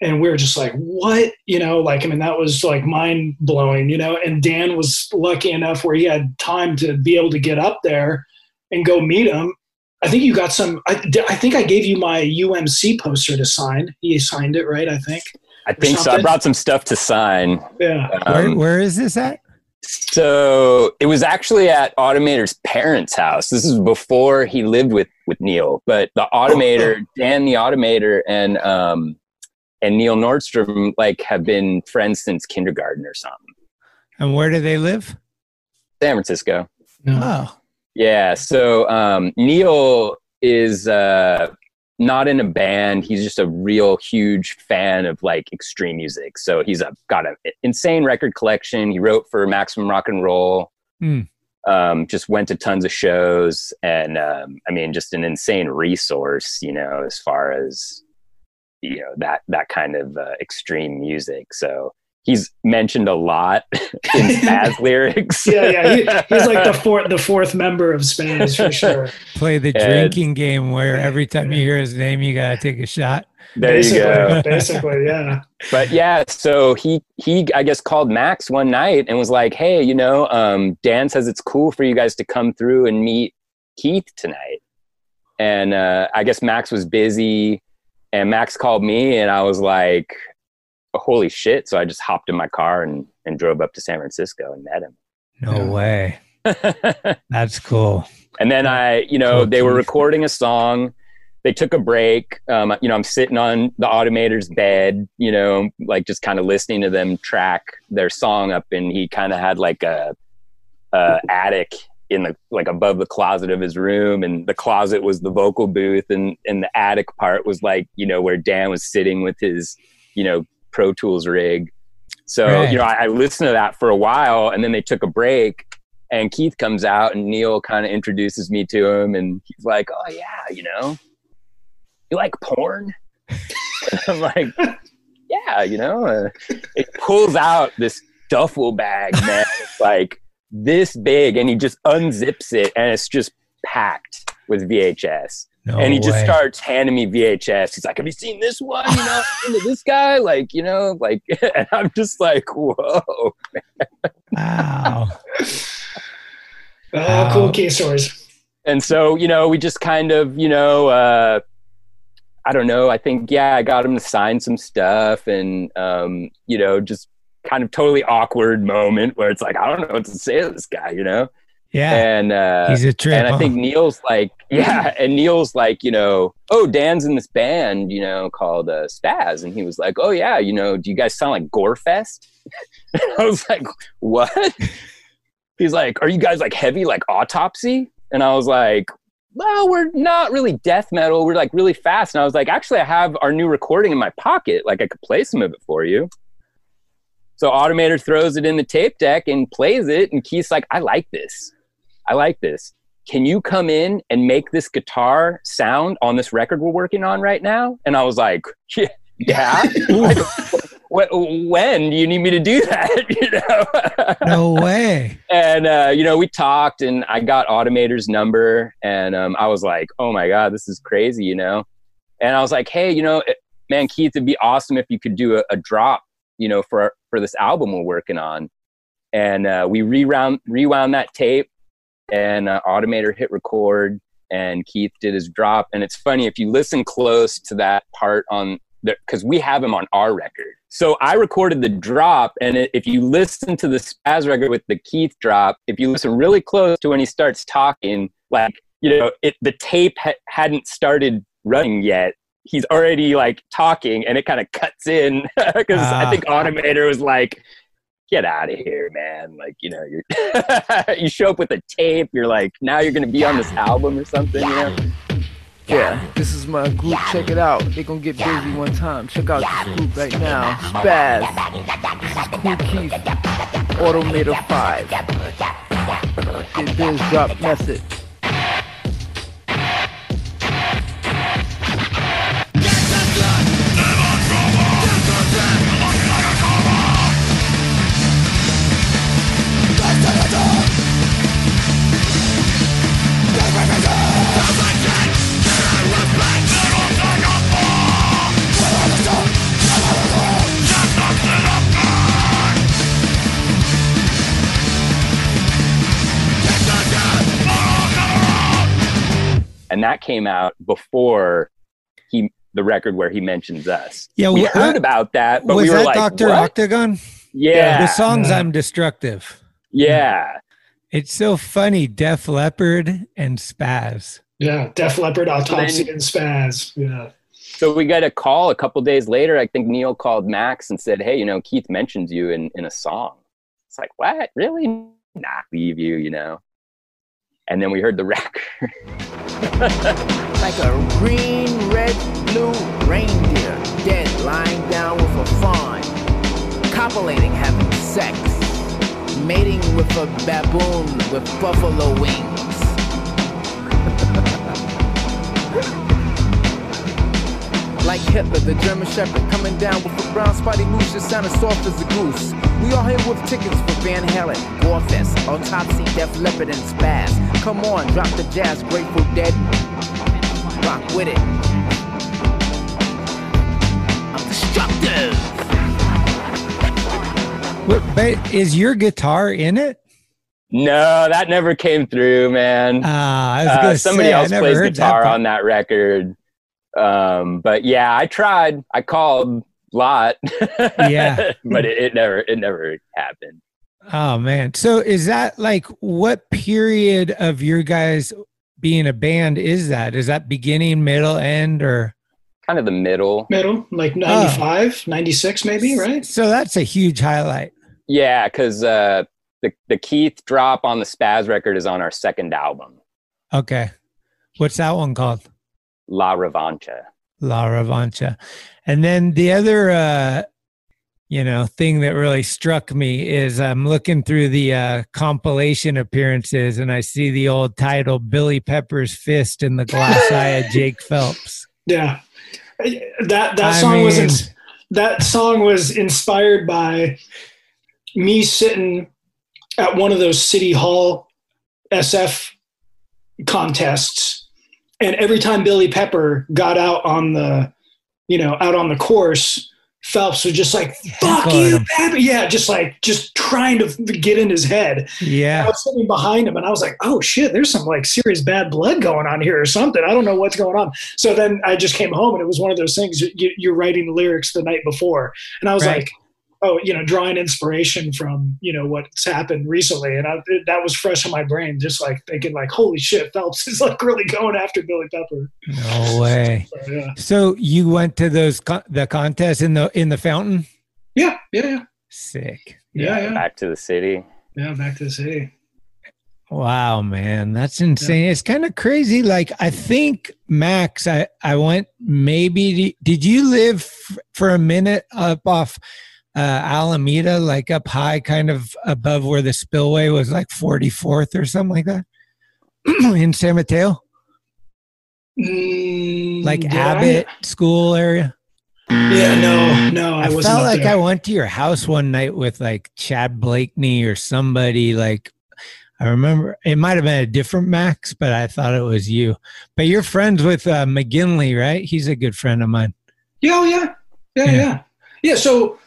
And we were just like, what? You know, like, I mean, that was like mind blowing, you know. And Dan was lucky enough where he had time to be able to get up there and go meet him. I think you got some. I, I think I gave you my UMC poster to sign. He signed it, right? I think. I think so. I brought some stuff to sign. Yeah. where, Um, where is this at? So it was actually at Automator's parents' house. This is before he lived with with Neil. But the Automator, Dan the Automator, and um, and Neil Nordstrom like have been friends since kindergarten or something. And where do they live? San Francisco. Oh, Yeah. So um, Neil is uh, not in a band. He's just a real huge fan of like extreme music. So he's a, got an insane record collection. He wrote for Maximum Rock and Roll. Hmm. Um, just went to tons of shows, and um, I mean, just an insane resource. You know, as far as you know that that kind of uh, extreme music. So he's mentioned a lot in Spazz lyrics. Yeah, yeah. He, he's like the fourth the fourth member of Spanish for sure. play the And- drinking game where every time you hear his name, you gotta take a shot. There basically, you go. basically, yeah. but yeah, so he he I guess called Max one night and was like, "Hey, you know, um, Dan says it's cool for you guys to come through and meet Keith tonight." And uh, I guess Max was busy, and Max called me, and I was like, "Holy shit!" So I just hopped in my car and and drove up to San Francisco and met him. No way. That's cool. And then I, you know, Cool, they were recording a song. They took a break. Um, you know, I'm sitting on the automator's bed, you know, like just kind of listening to them track their song up, and he kind of had like a, a attic in the like above the closet of his room, and the closet was the vocal booth, and and the attic part was like you know where Dan was sitting with his, you know, Pro Tools rig. So Right. you know, I, I listened to that for a while, and then they took a break, and Keith comes out and Neil kind of introduces me to him and he's like, "Oh yeah, you know, you like porn?" I'm like, "Yeah, you know." Uh, it pulls out this duffel bag, man. It's like this big, and he just unzips it, and it's just packed with VHS. No and he just starts handing me VHS. He's like, "Have you seen this one? You know, into this guy? Like, you know, like." And I'm just like, "Whoa!" Wow. Oh, cool case stories. and so you know we just kind of you know uh i don't know i think yeah i got him to sign some stuff and um you know just kind of totally awkward moment where it's like i don't know what to say to this guy you know Yeah. and uh He's a trip. and i huh? think neil's like yeah and neil's like you know oh dan's in this band you know called uh spazz. And he was like oh yeah you know do you guys sound like gorefest i was like what? He's like are you guys like heavy like autopsy? And i was like well we're not really death metal. We're like really fast. And i was like actually i have our new recording in my pocket. Like i could play some of it for you. So automator throws it in the tape deck and plays it. And keith's like i like this i like this. Can you come in and make this guitar sound on this record we're working on right now? And i was like yeah yeah. When do you need me to do that? You know? No way. and uh, you know we talked and i got automator's number and um, i was like oh my god this is crazy you know? And i was like hey you know man keith it'd be awesome if you could do a, a drop you know for for this album we're working on. And uh, we rewound rewound that tape and uh, automator hit record and keith did his drop. And it's funny if you listen close to that part on because we have him on our record. So i recorded the drop and it, if you listen to the spazz record with the keith drop if you listen really close to when he starts talking like you know it the tape ha- hadn't started running yet. He's already like talking and it kind of cuts in because i Ah. think automator was like get out of here man like you know you're you show up with a tape you're like now you're gonna be on this album or something you know Yeah, this is my group. Check it out. They gonna get busy one time. Check out this group right now. Spazz. This is Kool Keith. Automator 5. Did biz drop message. And that came out before he the record where he mentions us. Yeah, we well, heard I- about that, but was we were that like, Doctor? Octagon? Yeah, The songs I'm destructive. Yeah, It's so funny. Def Leppard and Spazz. Yeah, Def Leppard, Autopsy, then- and Spazz. Yeah. So we got a call a couple days later. I think Neil called Max and said, "Hey, you know, Keith mentions you in in a song." It's like, what? Really? Nah, leave you, you know. And then we heard the record. like a green, red, blue reindeer, dead, lying down with a fawn, copulating, having sex, mating with a baboon with buffalo wings. Like Hitler, the German Shepherd, coming down with a brown spotty moose that sounded soft as a goose. We all here with tickets for Van Halen, Gorefest, Autopsy, Def Leppard, and Spazz. Come on, drop the jazz, Grateful Dead. Rock with it. I'm destructive. What, but is your guitar in it? no, that never came through, man. Ah, I was Uh, gonna somebody say, I else never plays heard that guitar on that record. Um, but yeah, I tried. I called a lot. Yeah. but it, it never it never happened. Oh man. So is that like what period of your guys being a band is that? Is that beginning, middle, end, or Kind of the middle. Middle, like 95, 96 maybe, right? so that's a huge highlight. Yeah, because uh, the the Keith drop on the Spazz record is on our second album, Okay. What's that one called? La Revancha. La Revancha. And then the other uh you know thing that really struck me is I'm looking through the uh compilation appearances and I see the old title Billy Pepper's Fist in the glass eye of Jake Phelps. Yeah. That that I song was mean- ins- that song was inspired by me sitting at one of those city hall SF contests and every time Billy Pepper got out on the you know out on the course Phelps was just like fuck Heckling you. Pepper yeah just like just trying to get in his head Yeah. I was sitting behind him and I was like, oh shit, there's some like serious bad blood going on here or something. I don't know what's going on. So then I just came home and it was one of those things you, you're writing the lyrics the night before. And I was Right. like, oh, you know, drawing inspiration from, you know, what's happened recently. And I, it, that was fresh in my brain, just like thinking like, holy shit, Phelps is like really going after Billy Pepper. No way. So, yeah. So you went to those con- the contest in the in the fountain? Yeah. Yeah. Yeah. Sick. Yeah. Yeah. Back to the city. Yeah. Back to the city. Wow, man, that's insane. It's kind of crazy. Like I think Max, I I went maybe. Did you live f- for a minute up off uh, Alameda, like up high, kind of above where the spillway was, like forty fourth or something like that, in San Mateo, Mm, like did I? Abbott School area? Yeah. No, no, I, I, wasn't. felt like there. I went to your house one night with like Chad Blakeney or somebody. Like I remember it might have been a different Max, but I thought it was you. But you're friends with uh, McGinley, right? He's a good friend of mine. Yeah, oh, yeah, yeah, Yeah. yeah, yeah. So,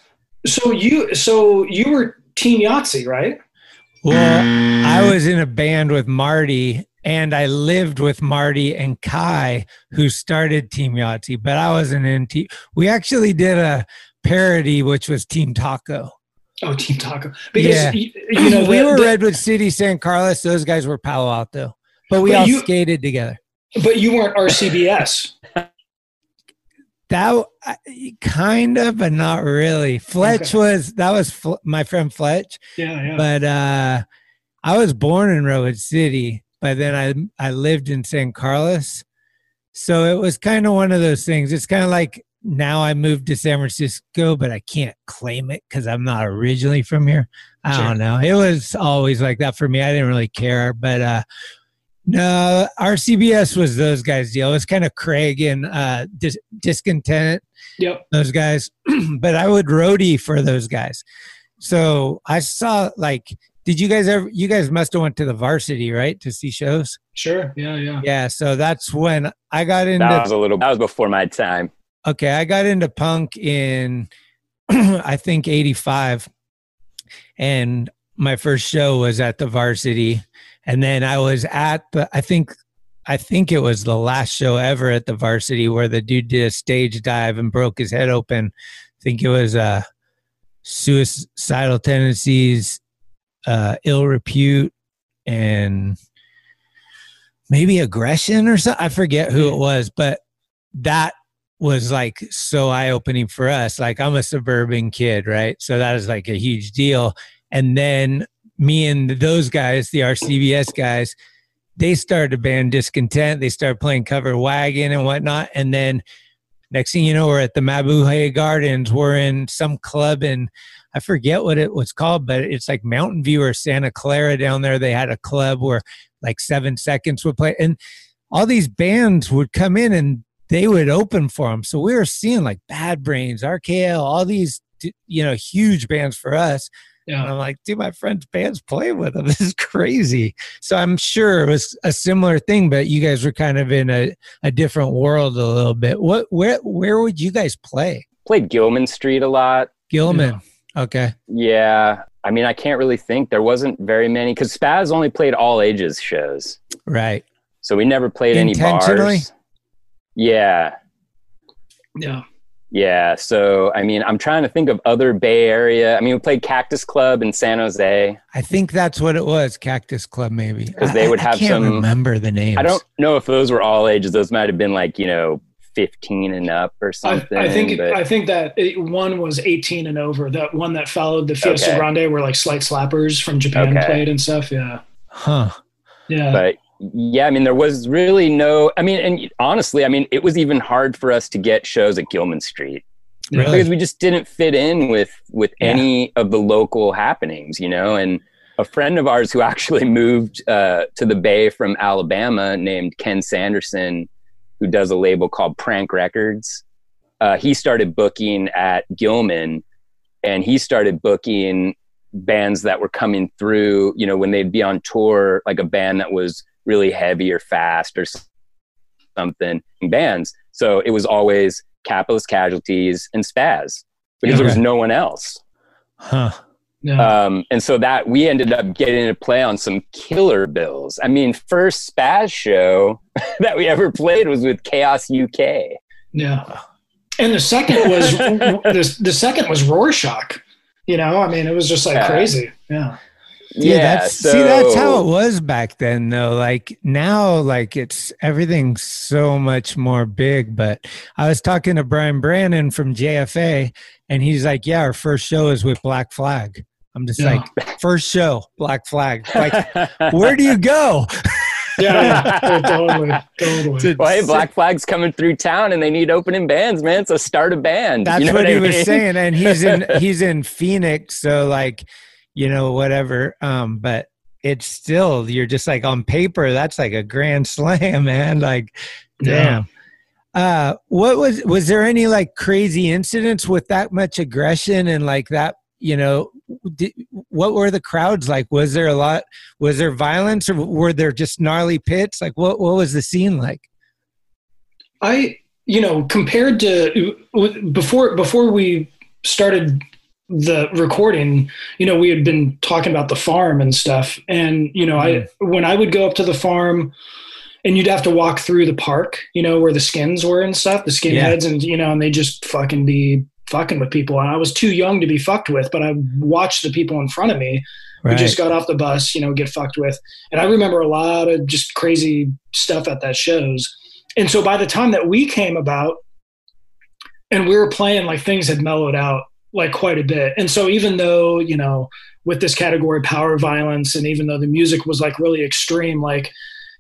so you, so you were Team Yahtzee, right? Well, I was in a band with Marty, and I lived with Marty and Kai, who started Team Yahtzee. But I wasn't in team. We actually did a parody, which was Team Taco. Oh, Team Taco. Because Yeah. you, you know we the- were the- Redwood City, San Carlos. Those guys were Palo Alto, but we But all you- skated together. but you weren't RCBS. That kind of, but not really. Fletch Okay. was that was Fl- my friend Fletch, yeah, yeah. but uh, I was born in Redwood City, but then I I lived in San Carlos, so it was kind of one of those things. It's kind of like now I moved to San Francisco, but I can't claim it because I'm not originally from here. I Sure. don't know. It was always like that for me. I didn't really care, but uh, no, RCBS was those guys' deal. It was kind of Craig and uh, Dis- Discontent, Yep. those guys. but I would roadie for those guys. So I saw like, did you guys ever? You guys must have went to the varsity, right, to see shows? Sure. Yeah, yeah. Yeah. So that's when I got into. That was a little. That was before my time. Okay, I got into punk in I think 85 and my first show was at the varsity and then I was at the I think I think it was the last show ever at the varsity where the dude did a stage dive and broke his head open. I think it was uh, suicidal tendencies, uh, ill repute, and maybe aggression or something. I forget who it was, but that was like so eye opening for us. Like I'm a suburban kid, right? So that is like a huge deal. And then me and those guys, the RCBS guys, they started a band Discontent. They started playing cover Wagon and whatnot. And then next thing you know, we're at the Mabuhay Gardens. We're in some club in I forget what it was called, but it's like Mountain View or Santa Clara down there. They had a club where like seven seconds would play. And all these bands would come in and they would open for them. So we were seeing like Bad Brains, RKL, all these, you know, huge bands for us. Yeah. And I'm like, dude, my friend's band's playing with them. This is crazy. So I'm sure it was a similar thing, but you guys were kind of in a, a different world a little bit. What where where would you guys play? Played Gilman Street a lot. Gilman. Yeah. Okay. Yeah. I mean, I can't really think. There wasn't very many because Spazz only played all ages shows. Right. So we never played any bars. Yeah. Yeah. Yeah. So, I mean, I'm trying to think of other Bay Area. I mean, we played Cactus Club in San Jose. I think that's what it was, Cactus Club, maybe. Because they would have I can't some. remember the names. I don't know if those were all ages. Those might have been like, you know, 15 and up or something. I, I think but, I think that it, one was 18 and over. That one that followed the Fiesta Okay. Grande were like Slight Slappers from Japan Okay. played and stuff. Yeah. Huh. Yeah. but yeah, I mean, there was really no. I mean, and honestly, I mean, it was even hard for us to get shows at Gilman Street Really? because we just didn't fit in with with Yeah. any of the local happenings, you know. And a friend of ours who actually moved uh, to the Bay from Alabama, named Ken Sanderson, who does a label called Prank Records, uh, he started booking at Gilman, and he started booking bands that were coming through. You know, when they'd be on tour, like a band that was really heavy or fast or something bands. So it was always Capitalist Casualties and Spazz because there was no one else. Huh. Yeah. Um, and so that we ended up getting to play on some killer bills. I mean, first Spazz show that we ever played was with Chaos UK. Yeah. And the second was the, the second was Rorschach. You know, I mean, it was just like Yeah. crazy. Yeah. Yeah, yeah, that's, see, that's how it was back then, though. Like now, like it's everything's so much more big. But I was talking to Brian Brannon from JFA, and he's like, "Yeah, our first show is with Black Flag." I'm just Yeah. like, first show, Black Flag. Like, where do you go? Yeah. yeah. Oh, totally. Totally. Well, hey, Black Flag's coming through town and they need opening bands, man. So start a band. That's You know what, I he was saying, and he's in he's in Phoenix, so like, you know, whatever. Um, but it's still you're just like on paper, that's like a grand slam, man. Like, Yeah. Uh, what was was there any like crazy incidents with that much aggression and like that? You know, did, what were the crowds like? Was there a lot? Was there violence, or were there just gnarly pits? Like, what what was the scene like? I, you know, compared to before before we started the recording, you know, we had been talking about the farm and stuff, and you know, I mm-hmm. when I would go up to the farm, and you'd have to walk through the park, you know, where the skins were and stuff, the skinheads, and you know, and they just fucking be fucking with people. And I was too young to be fucked with, but I watched the people in front of me who just got off the bus, you know, get fucked with. And I remember a lot of just crazy stuff at that shows. And so by the time that we came about and we were playing, like things had mellowed out like quite a bit. And so even though, you know, with this category power violence and even though the music was like really extreme, like,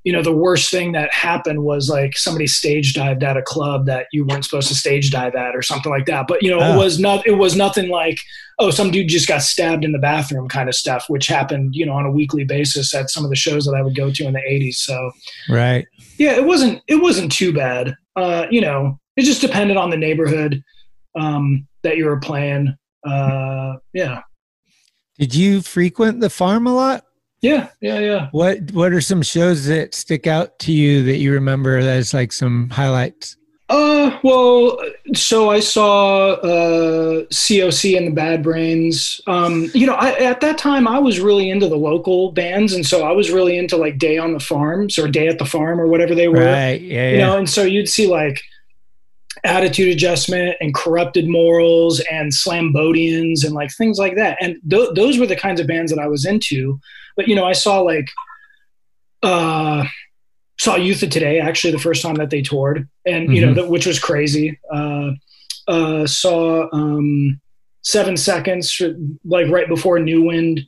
you know, the worst thing that happened was like somebody stage dived at a club that you weren't supposed to stage dive at or something like that. But you know, Oh. it was not it was nothing like, oh, some dude just got stabbed in the bathroom kind of stuff, which happened, you know, on a weekly basis at some of the shows that I would go to in the eighties. So Right. yeah, it wasn't it wasn't too bad. Uh, you know, it just depended on the neighborhood um, that you were playing. Uh, yeah, Did you frequent the farm a lot? yeah, yeah, yeah. What What are some shows that stick out to you that you remember as like some highlights? Uh, well, so I saw uh, COC and the Bad Brains. Um, you know, I, at that time I was really into the local bands, and so I was really into like Day on the Farms or Day at the Farm or whatever they were. Right. Yeah. You yeah. know, and so you'd see like Attitude Adjustment and Corrupted Morals and Slambodians and like things like that. And th- those were the kinds of bands that I was into. But you know, I saw like uh saw Youth of Today actually the first time that they toured, and you know, Mhm. that, which was crazy. Uh, uh, saw um, Seven Seconds like right before New Wind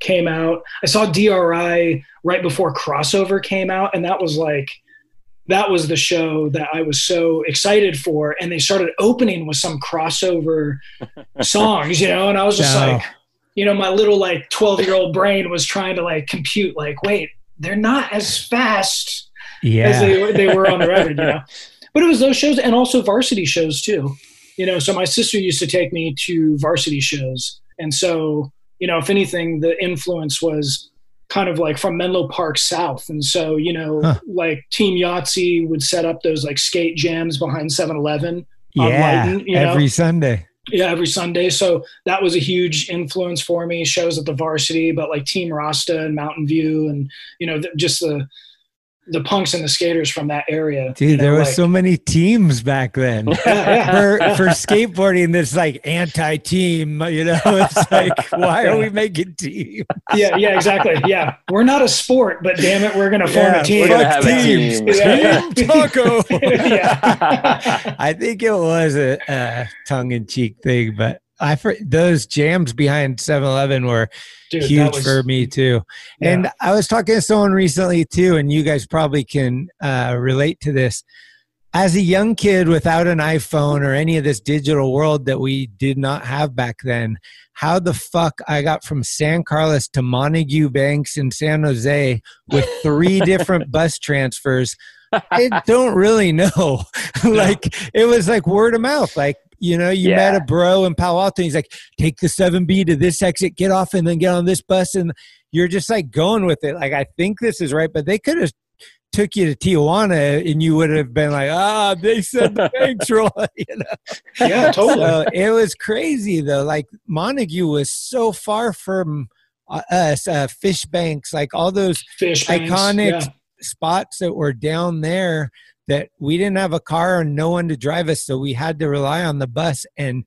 came out. I saw DRI right before Crossover came out, and that was like that was the show that I was so excited for. And they started opening with some crossover songs, you know, and I was just No. like, you know, my little like 12 year old brain was trying to like compute, like, wait, they're not as fast as they, they were on the record, you know. But it was those shows and also varsity shows too. You know, so my sister used to take me to varsity shows. And so, you know, if anything, the influence was kind of like from Menlo Park South. And so, you know, Huh. like Team Yahtzee would set up those like skate jams behind 7 Eleven. yeah. Lighton, you know? Every Sunday. yeah, every Sunday. So that was a huge influence for me. Shows at the varsity, but like Team Rasta and Mountain View, and you know, just the the punks and the skaters from that area. Dude, you know, there were like- so many teams back then. yeah. for for skateboarding, this like anti-team, you know. It's like, why are we making team? yeah, yeah, exactly. Yeah, we're not a sport, but damn it, we're gonna form Yeah, a team. We're gonna Fuck have a teams. team. Yeah. Team Taco. yeah. I think it was a, a tongue-in-cheek thing, but I for those jams behind 7-Eleven were Dude, huge was- for me too. And I was talking to someone recently too, and you guys probably can uh, relate to this. As a young kid without an iPhone or any of this digital world that we did not have back then, how the fuck I got from San Carlos to Montague Banks in San Jose with three different bus transfers, I don't really know. like it was like word of mouth. Like you know, you met a bro in Palo Alto. And he's like, take the seven B to this exit, get off, and then get on this bus, and you're just like going with it. Like I think this is right, but they could have took you to Tijuana, and you would have been like, ah, they said the banks roll. You know? Yeah, totally. So it was crazy though. Like Montague was so far from uh, us, uh, fish banks, like all those Fish banks, iconic yeah. spots that were down there that we didn't have a car and no one to drive us so we had to rely on the bus and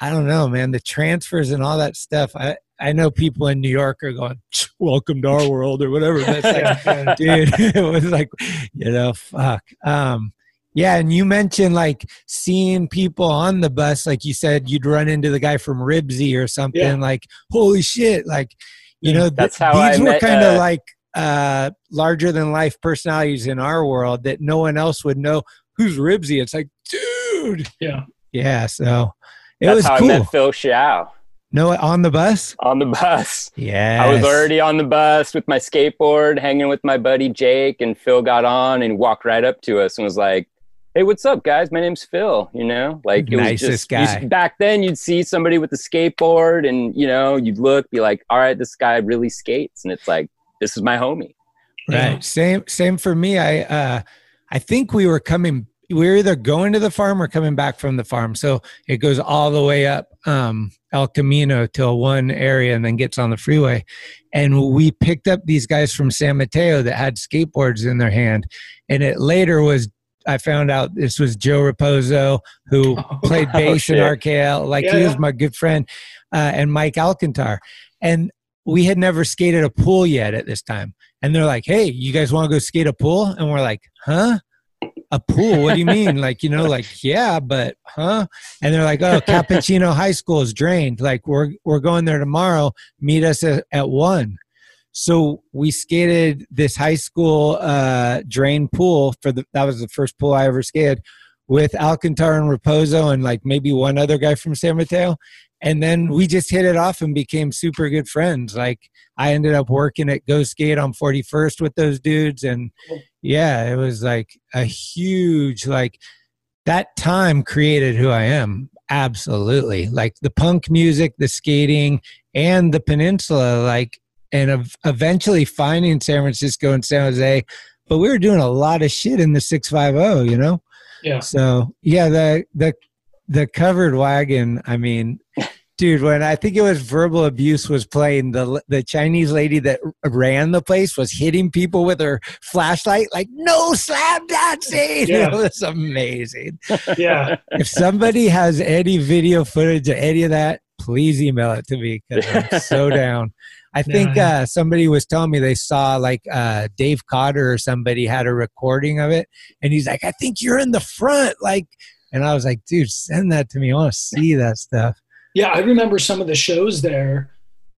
i don't know man the transfers and all that stuff i i know people in new york are going welcome to our world or whatever but it's like, dude it was like you know fuck um yeah and you mentioned like seeing people on the bus like you said you'd run into the guy from ribsy or something Yeah. like holy shit like you Yeah. know th- That's how I these were kind of uh, like uh larger than life personalities in our world that no one else would know who's ribsy it's like dude Yeah. yeah so it That's was how cool I met Phil Shao no on the bus on the bus. yeah I was already on the bus with my skateboard, hanging with my buddy Jake, and Phil got on and walked right up to us and was like, "Hey, what's up, guys? My name's Phil." You know, like it Nicest was just guy. you- back then. You'd see somebody with a skateboard, and you know, you'd look, be like, "All right, this guy really skates," and it's like, "This is my homie." Right. Same same for me. I uh I think we were coming we were either going to the farm or coming back from the farm. So it goes all the way up um El Camino till one area and then gets on the freeway. And we picked up these guys from San Mateo that had skateboards in their hand. And it later was I found out this was Joe Raposo who played Oh, bass in. RKL. Like Yeah, he was yeah. my good friend, uh, and Mike Alcantar. And we had never skated a pool yet at this time. And they're like, hey, you guys want to go skate a pool? And we're like, huh? A pool? What do you mean? like, you know, like, yeah, but huh? And they're like, oh, Capuchino High School is drained. Like, we're we're going there tomorrow. Meet us at, at one. So we skated this high school uh, drain pool for the that was the first pool I ever skated with Alcantar and Raposo and like maybe one other guy from San Mateo. And then we just hit it off and became super good friends. Like I ended up working at Go Skate on 41st with those dudes. And yeah, it was like a huge, like that time created who I am. Absolutely. Like the punk music, the skating, and the peninsula, like, and ev- eventually finding San Francisco and San Jose. But we were doing a lot of shit in the 650, you know? Yeah. So yeah, the the the covered wagon. I mean, dude, when I think it was verbal abuse was playing, the the Chinese lady that ran the place was hitting people with her flashlight, like no slam dancing. Yeah. It was amazing. Yeah. if somebody has any video footage of any of that, please email it to me because I'm so down. I think Yeah. uh, somebody was telling me they saw like uh, Dave Cotter or somebody had a recording of it, and he's like, "I think you're in the front," like, and I was like, "Dude, send that to me. I want to see that stuff." Yeah, I remember some of the shows there.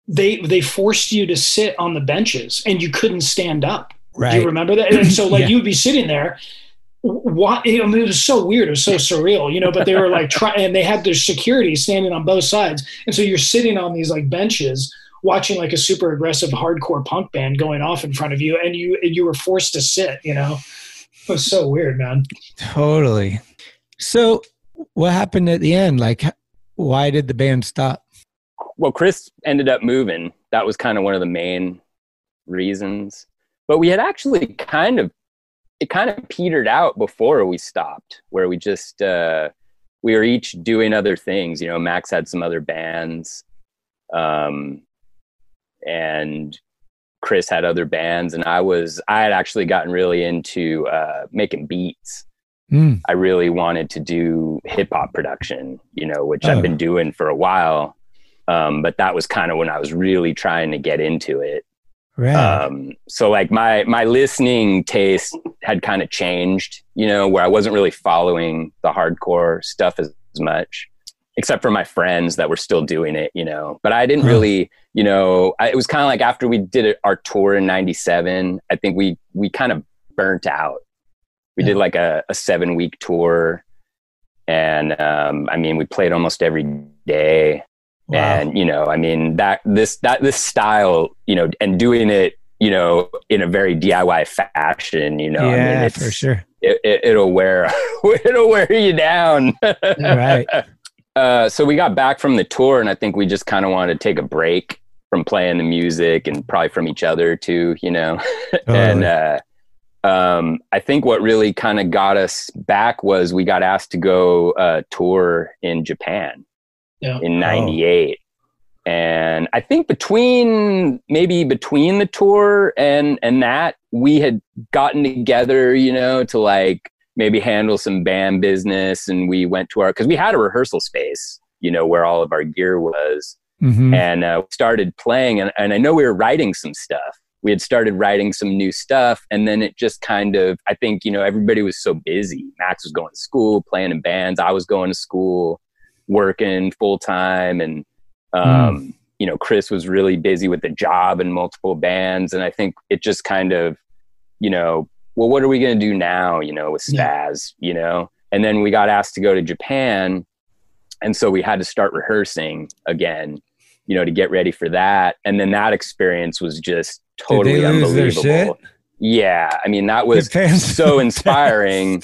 They they forced you to sit on the benches and you couldn't stand up. Do you remember that? And so like Yeah. you would be sitting there. What I mean, it was so weird. It was so surreal, you know. But they were like trying, and they had their security standing on both sides, and so you're sitting on these like benches, watching like a super aggressive hardcore punk band going off in front of you, and you you were forced to sit. You know, it was so weird, man. Totally. So, what happened at the end? Like, why did the band stop? well chris ended up moving that was kind of one of the main reasons but we had actually kind of it kind of petered out before we stopped where we just uh we were each doing other things you know max had some other bands um and chris had other bands and i was i had actually gotten really into uh making beats Mm. I really wanted to do hip hop production, you know, which Oh. I've been doing for a while. Um, but that was kind of when I was really trying to get into it. Right. Um, so like my my listening taste had kind of changed, you know, where I wasn't really following the hardcore stuff as, as much, except for my friends that were still doing it, you know. But I didn't Huh. really, you know, I, it was kind of like after we did it, our tour in '97. I think we we kind of burnt out. We did like a, a seven week tour, and um, I mean, we played almost every day Wow. and you know i mean that this that this style you know and doing it you know in a very diy fashion you know i mean yeah, for sure. it, it, it'll wear it'll wear you down Right. uh so we got back from the tour and i think we just kind of wanted to take a break from playing the music and probably from each other too you know and uh um, I think what really kind of got us back was we got asked to go uh, tour in Japan Yeah. in '98, and I think between maybe between the tour and and that we had gotten together, you know, to like maybe handle some band business, and we went to our because we had a rehearsal space, you know, where all of our gear was, Mhm. and uh, started playing, and, and I know we were writing some stuff. We had started writing some new stuff, and then it just kind of I think you know everybody was so busy. Max was going to school, playing in bands. I was going to school, working full time, and um, you know Chris was really busy with the job and multiple bands, and I think it just kind of you know well what are we going to do now you know with spazz you know and then we got asked to go to japan and so we had to start rehearsing again you know to get ready for that. And then that experience was just totally they lose their unbelievable. Yeah. I mean that was so inspiring.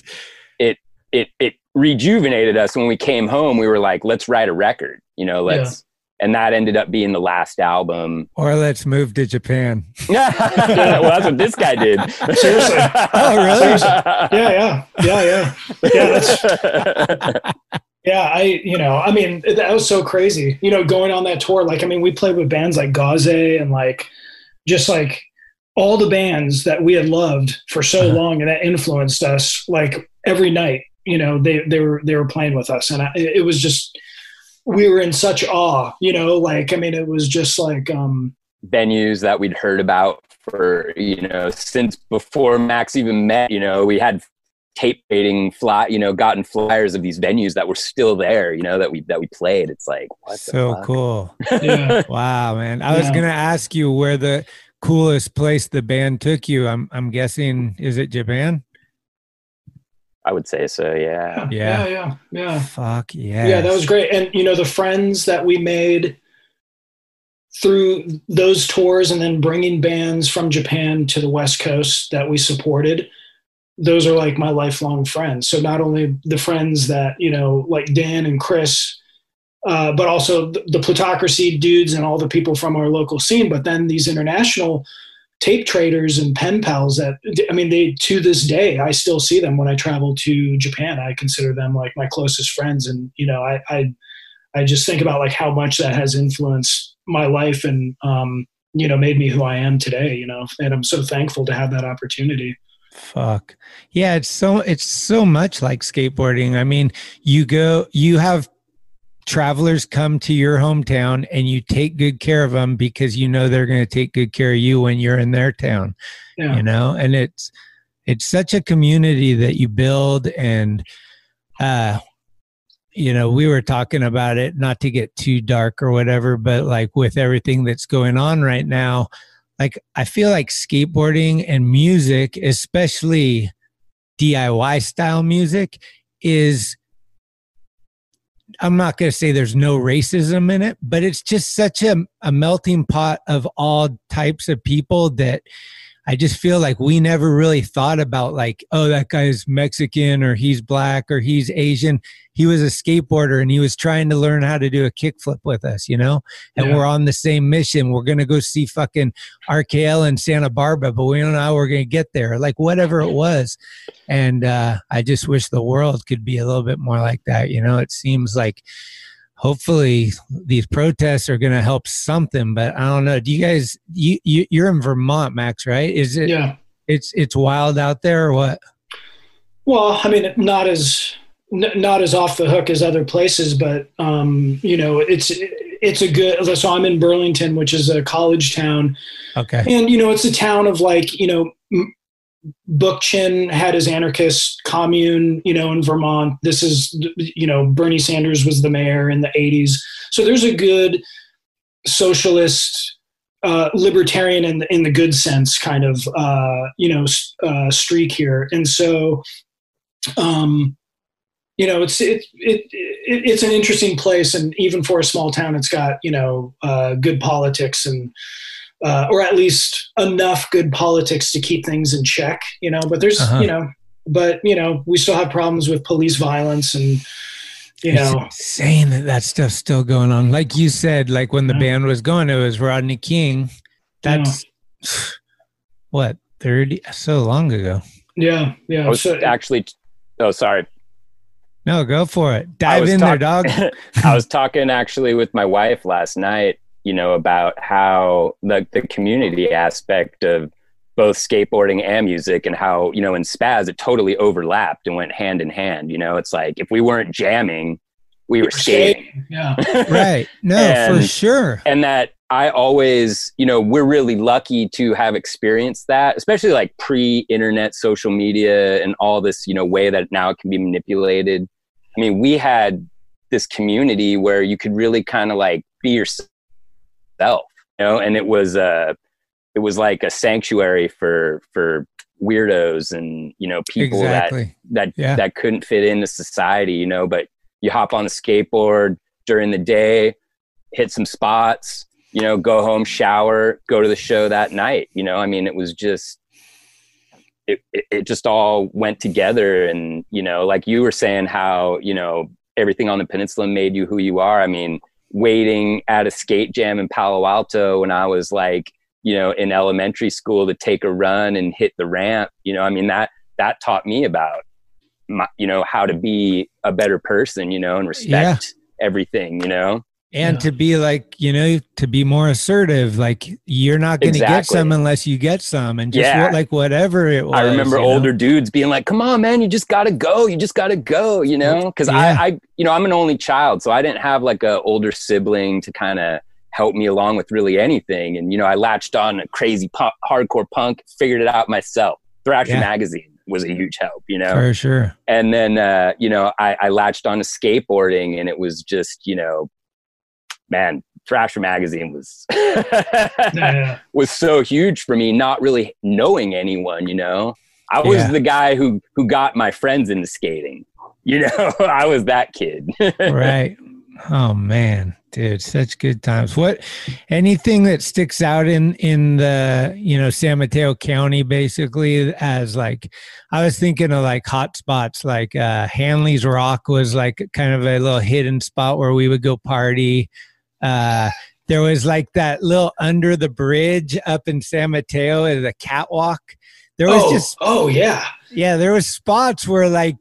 it it it rejuvenated us. When we came home we were like let's write a record you know let's and that ended up being the last album. Or let's move to Japan. yeah, well that's what this guy did. Seriously. Oh, really? Seriously. Yeah, yeah, yeah, yeah, yeah. That's yeah. I you know I mean that was so crazy. You know, going on that tour. Like I mean, we played with bands like Gauze and like just like all the bands that we had loved for so Uh-huh. long and that influenced us. Like every night, you know, they they were they were playing with us, and I, it was just we were in such awe. You know, like I mean, it was just like um venues that we'd heard about for you know since before Max even met. You know, we had tape rating fly, you know, gotten flyers of these venues that were still there. You know, that we that we played. It's like what the So fuck? cool. yeah. Wow, man. I was gonna ask you where the coolest place the band took you. I'm I'm guessing is it Japan? I would say so. Yeah. Yeah. yeah, yeah, yeah. Fuck yeah. Yeah, that was great. And you know, the friends that we made through those tours and then bringing bands from Japan to the West Coast that we supported, those are like my lifelong friends. So not only the friends that, you know, like Dan and Chris, uh, but also the, the plutocracy dudes and all the people from our local scene, but then these international tape traders and pen pals that I mean they to this day I still see them when I travel to Japan. I consider them like my closest friends, and you know I I, I just think about like how much that has influenced my life and um, you know made me who I am today. You know, and I'm so thankful to have that opportunity. Fuck. Yeah, it's so it's so much like skateboarding. I mean, you go you have travelers come to your hometown and you take good care of them because you know they're going to take good care of you when you're in their town. Yeah. You know, and it's it's such a community that you build and uh you know, we were talking about it not to get too dark or whatever, but like with everything that's going on right now, like I feel like skateboarding and music, especially DIY style music, is I'm not going to say there's no racism in it, but it's just such a, a melting pot of all types of people that I just feel like we never really thought about like, oh, that guy's Mexican or he's black or he's Asian. He was a skateboarder and he was trying to learn how to do a kickflip with us, you know? And Yeah. we're on the same mission. We're gonna go see fucking RKL in Santa Barbara, but we don't know how we're gonna get there. Like whatever it was. And uh I just wish the world could be a little bit more like that, you know? It seems like hopefully these protests are going to help something but i don't know do you guys you, you you're in vermont max right is it Yeah. it's it's wild out there or what Well, I mean, not as not as off the hook as other places, but um, you know, it's it's a good. So I'm in Burlington, which is a college town, okay and you know, it's a town of like you know, Bookchin had his anarchist commune, you know, in Vermont. This is you know, Bernie Sanders was the mayor in the '80s, so there's a good socialist uh, libertarian in the, in the good sense kind of uh, you know uh, streak here, and so um, you know it's it, it, it it's an interesting place, and even for a small town, it's got you know uh, good politics and. Uh, or at least enough good politics to keep things in check, you know. But there's, Uh-huh. you know, but you know, we still have problems with police violence, and you it's know, insane that that stuff's still going on like you said like when the band was going it was rodney king that's what 30 so long ago yeah, yeah. I was so- actually. Oh, sorry. no go for it dive was in there dog I was talking actually with my wife last night, you know, about how the the community aspect of both skateboarding and music and how, you know, in Spazz it totally overlapped and went hand in hand. You know, it's like if we weren't jamming, we were skating. yeah, right no for sure and that I always, you know, we're really lucky to have experienced that, especially like pre-internet social media and all this, you know, way that now it can be manipulated. I mean, we had this community where you could really kind of like be yourself, you know, and it was uh it was like a sanctuary for for weirdos and you know people Exactly. that that Yeah. that couldn't fit into society, you know, but you hop on a skateboard during the day, hit some spots, you know, go home, shower, go to the show that night. You know, I mean, it was just, it, it, it just all went together. And, you know, like you were saying, how, you know, everything on the peninsula made you who you are. I mean, waiting at a skate jam in Palo Alto when I was like, you know, in elementary school to take a run and hit the ramp, you know, I mean, that, that taught me about, my, you know, how to be a better person, you know, and respect everything, you know? And to be like you know to be more assertive like you're not going to get some unless you get some and just Yeah. like whatever it was I remember you know? older dudes being like, "Come on, man, you just gotta go. You just gotta go." You know, because Yeah. I, I, you know, I'm an only child, so I didn't have like a older sibling to kind of help me along with really anything. And you know, I latched on a crazy punk, hardcore punk, figured it out myself. Thrasher Yeah. magazine was a huge help. You know, for sure and then uh, you know I, I latched on to skateboarding and it was just you know man thrasher magazine was yeah. was so huge for me not really knowing anyone you know? I was Yeah. the guy who who got my friends into skating you know? I was that kid. Right. Oh man dude such good times. What anything that sticks out in in the you know san mateo county basically as like i was thinking of like hot spots like uh hanley's rock was like kind of a little hidden spot where we would go party uh there was like that little under the bridge up in San Mateo as a catwalk. There was oh, just oh yeah, yeah, there was spots where like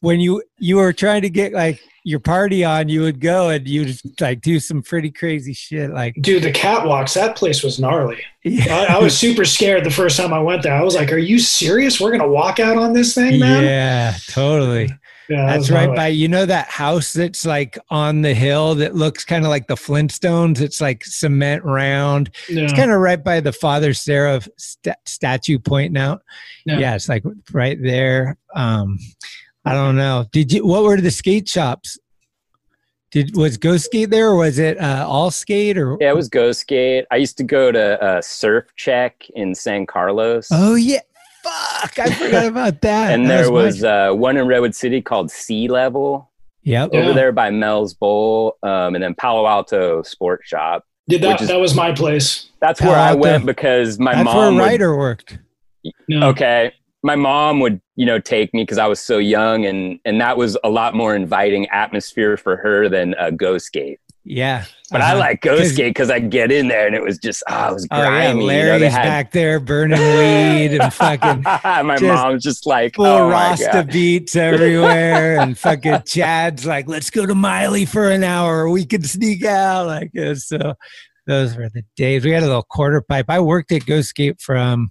when you you were trying to get like your party on, you would go and you'd like do some pretty crazy shit. Like, dude, the catwalks. That place was gnarly. Yeah. I, I, was super scared the first time I went there. I was like, "Are you serious? We're gonna walk out on this thing, man?" Yeah, totally. Yeah, that That's was right gnarly. by you know that house that's like on the hill that looks kind of like the Flintstones. It's like cement round. Yeah. It's kind of right by the Father Serra st- statue pointing out. Yeah. Yeah. it's like right there. Um, I don't know. Did you? What were the skate shops? Did was Go Skate there, or was it uh, All Skate, or Yeah, it was Go Skate. I used to go to uh, Surf Check in San Carlos. Oh yeah, fuck! I forgot about that. and That there my- was uh, one in Redwood City called Sea Level Yep. over Yeah. there by Mel's Bowl, um, and then Palo Alto Sport Shop. Did that? that was my place. That's Palo where I went because my That's mom where would- Ryder worked. Yeah. okay my mom would you know take me because i was so young and and that was a lot more inviting atmosphere for her than uh, Go Skate Yeah. but i Uh-huh. like go 'Cause- skate because i get in there and it was just oh it was Oh yeah, grimy you know, Larry's had- back there burning weed and fucking my just mom's just like full oh Rasta God. beats everywhere, and fucking Chad's like, "Let's go to Miley for an hour. We can sneak out." Like so. Those were the days. We had a little quarter pipe. I worked at Go Skate from,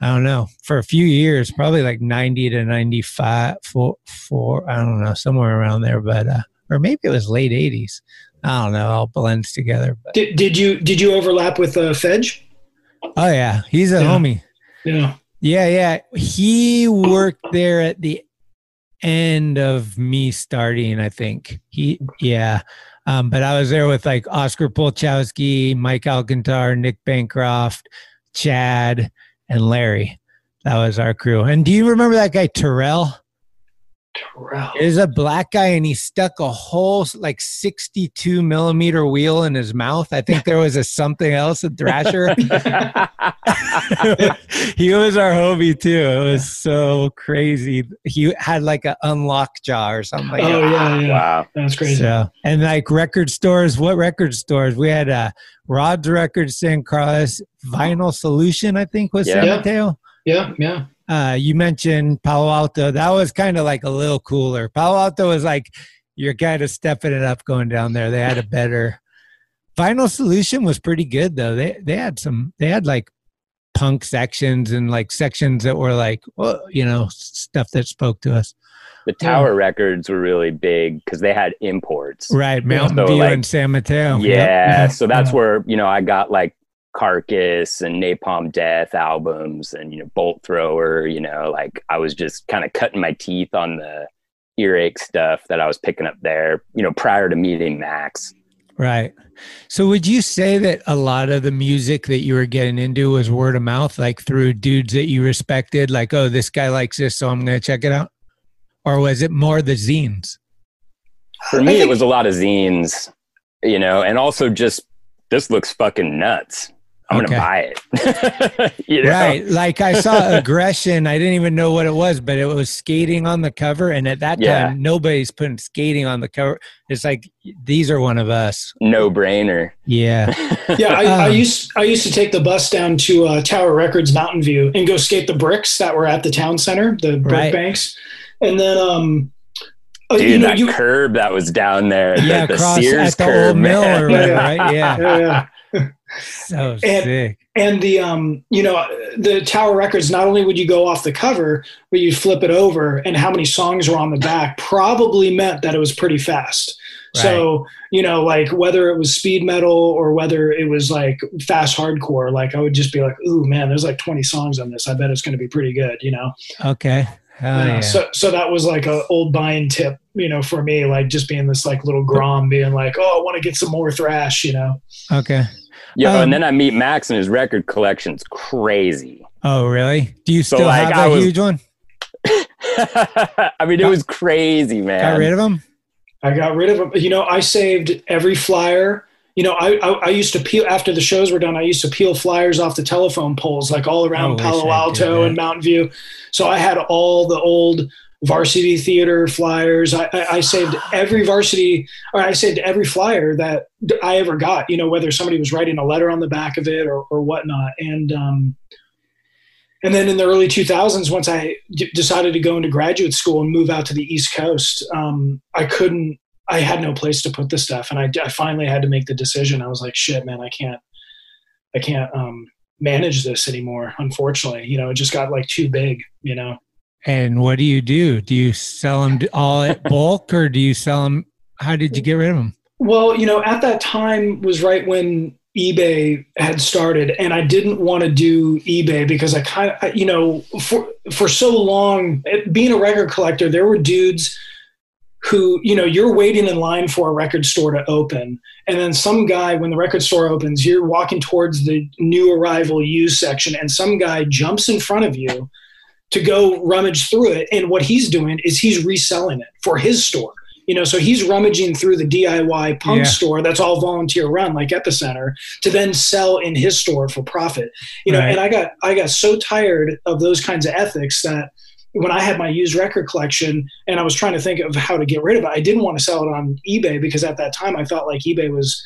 I don't know, for a few years, probably like ninety to ninety-five, four, four. I don't know, somewhere around there, but uh, or maybe it was late eighties. I don't know. All blends together. But Did, did you did you overlap with uh, Fedge? oh yeah, he's a Yeah. homie. Yeah. Yeah, yeah. He worked there at the end of me starting, I think. He yeah. Um, but I was there with like Oscar Polchowski, Mike Alcantar, Nick Bancroft, Chad, and Larry. That was our crew. And do you remember that guy Terrell? Terrell. Is a black guy and he stuck a whole like 62 millimeter wheel in his mouth. I think there was a something else, a thrasher. he was our homie too. It was so crazy. He had like an unlock jaw or something like Oh that. yeah, yeah. wow That's crazy. So, and like record stores, what record stores? We had uh, Rod's Records, San Carlos, Vinyl Solution, I think was San Yeah. Mateo. Yeah, yeah. Uh, you mentioned Palo Alto. That was kind of like a little cooler. Palo Alto was like you're kind of stepping it up going down there. They had a better Vinyl Solution was pretty good though. They they had some. They had like punk sections and like sections that were like well, you know stuff that spoke to us. the tower records were really big because they had imports Right, Mountain So, View like, and San Mateo. yeah, Yep. so that's Yeah. where you know i got like carcass and napalm death albums and you know bolt thrower you know like i was just kind of cutting my teeth on the earache stuff that i was picking up there you know prior to meeting max Right. So would you say that a lot of the music that you were getting into was word of mouth, like through dudes that you respected, like, oh, this guy likes this, so I'm going to check it out? Or was it more the zines? for me it was a lot of zines you know and also just this looks fucking nuts i'm Okay. gonna buy it you know? Right. Like I saw aggression. I didn't even know what it was, but it was skating on the cover. And at that Yeah. time, nobody's putting skating on the cover. It's like, these are one of us. no brainer Yeah. Yeah, I, I Um, used I used to take the bus down to uh, Tower Records Mountain View and go skate the bricks that were at the town center, the brick Right. banks, and then um, uh, dude you know, that you, curb that was down there the- Yeah. the, across sears at the curb old mill man. or whatever, right? Yeah. yeah, yeah. So And- sick. and the um you know the tower records not only would you go off the cover but you'd flip it over and how many songs were on the back probably meant that it was pretty fast so you know like whether it was speed metal or whether it was like fast hardcore like i would just be like ooh man there's like 20 songs on this i bet it's going to be pretty good you know Okay. Uh, yeah. so so that was like a old buying tip you know for me like just being this like little grom being like oh i want to get some more thrash you know okay. Yeah, Um, and then I meet Max, and his record collection's crazy. Oh, really? Do you So, still like, have I a was- huge one? I mean, it was crazy, man. Got rid of them? I got rid of them. You know, I saved every flyer. You know, I, I I used to peel after the shows were done. I used to peel flyers off the telephone poles, like all around wish Palo did Alto that. and Mountain View. So I had all the old varsity theater flyers. I, I, I saved every varsity, or I saved every flyer that I ever got. You know, whether somebody was writing a letter on the back of it or, or whatnot. And um, and then in the early 2000s, once I d- decided to go into graduate school and move out to the East Coast, um, I couldn't. I had no place to put the stuff, and I, I finally had to make the decision. I was like, "Shit, man, I can't, I can't um, manage this anymore." Unfortunately, you know, it just got like too big. You know. And what do you do? Do you sell them all at bulk, or do you sell them? How did you get rid of them? Well, you know, at that time was right when eBay had started, and I didn't want to do eBay because I kind of, you know, for for so long, eh, being a record collector, there were dudes who, you know, you're waiting in line for a record store to open, and then some guy, when the record store opens, you're walking towards the new arrival used section, and some guy jumps in front of you to go rummage through it, and what he's doing is he's reselling it for his store you know so he's rummaging through the diy punk Yeah. store that's all volunteer run like epicenter to then sell in his store for profit you know Right. and i got i got so tired of those kinds of ethics that when i had my used record collection and i was trying to think of how to get rid of it i didn't want to sell it on ebay because at that time i felt like ebay was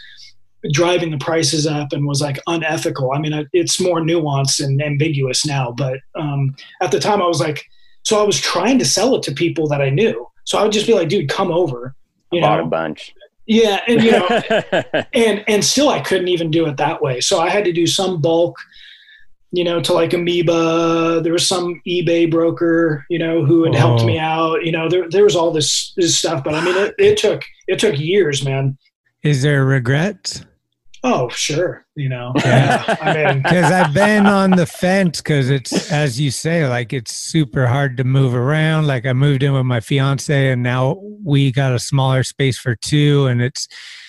driving the prices up and was like unethical. I mean it's more nuanced and ambiguous now but um, at the time i was like so i was trying to sell it to people that i knew. So i would just be like dude come over you Bought a bunch. yeah and you know and and still i couldn't even do it that way. So i had to do some bulk you know to like amoeba. There was some ebay broker you know who had helped Oh. me out. You know there, there was all this, this stuff but i mean it, it took it took years man Is there regrets? oh sure you know yeah i mean Because I've been on the fence because it's, as you say, like it's super hard to move around. Like I moved in with my fiance and now we got a smaller space for two. And it's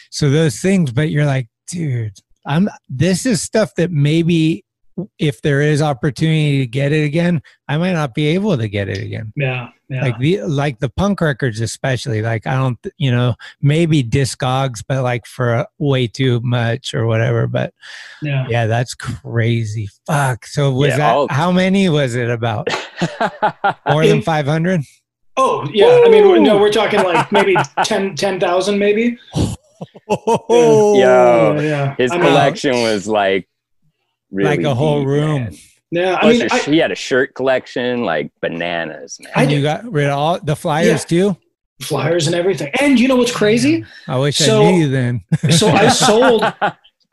so those things, but you're like, dude, I'm, this is stuff that maybe if there is opportunity to get it again, I might not be able to get it again. yeah yeah Like the like the punk records, especially. Like I don't, you know, maybe Discogs, but like for way too much or whatever. But yeah yeah, that's crazy. Fuck. So was Yeah, that all- how many was it about? More than five hundred? oh yeah i mean no we're talking like maybe 10 10000 maybe Oh, Yo, yeah his I mean, collection was like really like a whole deep, room. man. yeah i Plus mean your- I, he had a shirt collection, like bananas, man. And you got rid of all the flyers too? flyers and everything and you know what's crazy I wish So- I knew you then. so I sold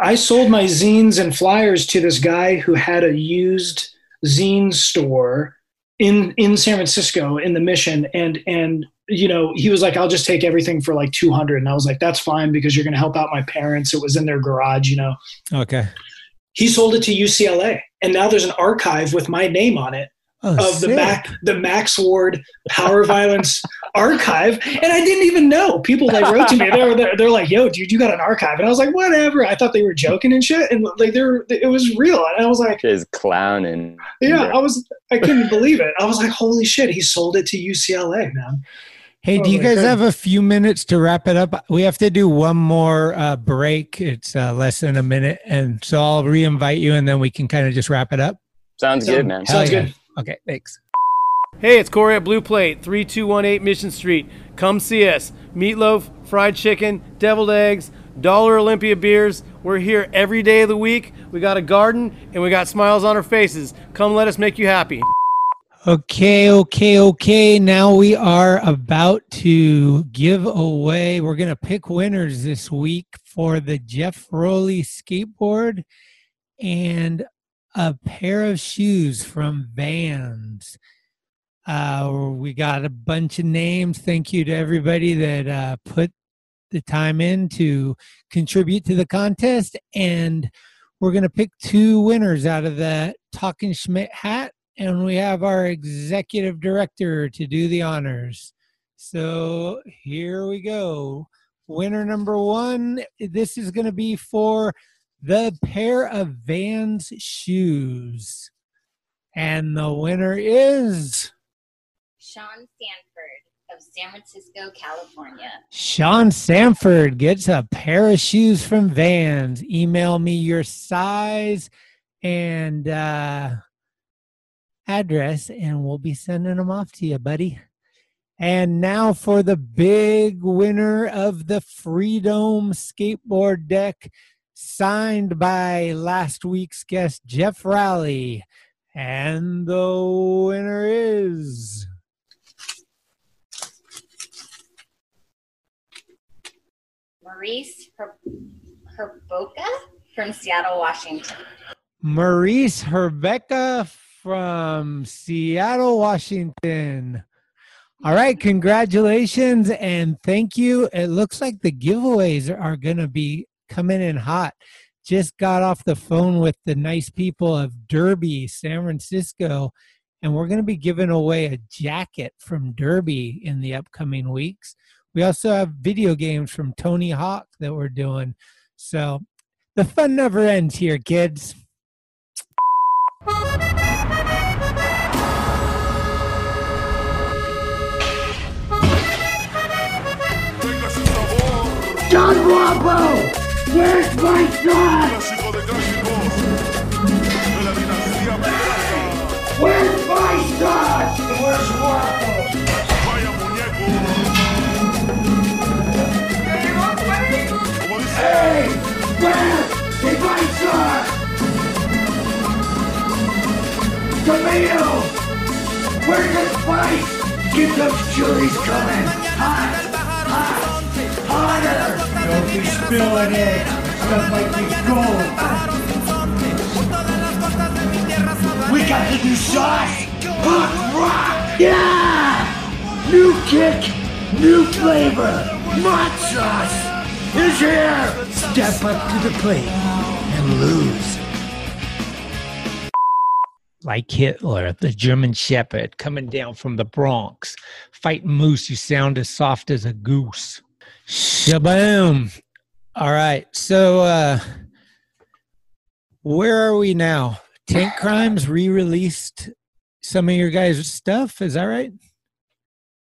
I sold my zines and flyers to this guy who had a used zine store in in San Francisco in the Mission and and you know he was like I'll just take everything for like 200 and I was like that's fine because you're going to help out my parents it was in their garage you know okay. He sold it to UCLA and now there's an archive with my name on it Oh, of the sick. back the Max Ward Power Violence archive, and I didn't even know. People like wrote to me. They were they're, they're like, "Yo, dude, you got an archive?" And I was like, "Whatever." I thought they were joking and shit, and like they're it was real. And I was like, His clowning. "Yeah," I was I couldn't believe it. I was like, "Holy shit!" He sold it to UCLA, man. Hey, do you guys have a few minutes to wrap it up? We have to do one more uh, break. It's uh, less than a minute. And so I'll re invite you and then we can kind of just wrap it up. Sounds good, man. Sounds yeah. good. Okay, thanks. Hey, it's Corey at Blue Plate, 3218 Mission Street. Come see us. Meatloaf, fried chicken, deviled eggs, Dollar Olympia beers. We're here every day of the week. We got a garden and we got smiles on our faces. Come let us make you happy. Okay, okay, okay. Now we are about to give away. We're going to pick winners this week for the Geoff Rowley skateboard and a pair of shoes from Vans. Uh, we got a bunch of names. Thank you to everybody that uh, put the time in to contribute to the contest. And we're going to pick two winners out of the Talking Schmidt hat and we have our executive director to do the honors. So here we go. Winner number one. This is going to be for the pair of Vans shoes. And the winner is Sean Sanford of San Francisco, California. Sean Sanford gets a pair of shoes from Vans. Email me your size and uh, address, and we'll be sending them off to you, buddy. And now for the big winner of the Freedom Skateboard Deck, signed by last week's guest, Geoff Rowley. And the winner is. Maurice Her- Herboka from Seattle, Washington. Maurice Herbeca from Seattle, Washington. All right, congratulations and thank you. It looks like the giveaways are going to be coming in hot. Just got off the phone with the nice people of Derby, San Francisco, and we're going to be giving away a jacket from Derby in the upcoming weeks. We also have video games from Tony Hawk that we're doing. So the fun never ends here, kids. John Rambo! Where's my son? Where's my son? Where's Rambo? Hey! Where is my son? Tomato! Where's the spice? Get those chilies coming! Hot! Hot! Hotter! Don't be spilling it! Stuff like this gold! We got the new sauce! Hot rock! Yeah! New kick! New flavor! Mod sauce! is here! Step up to the plate and lose. like Hitler, the German Shepherd coming down from the Bronx, fighting moose. You sound as soft as a goose. Shaboom! All right, so uh, where are we now? Tankcrimes re-released some of your guys' stuff. Is that right?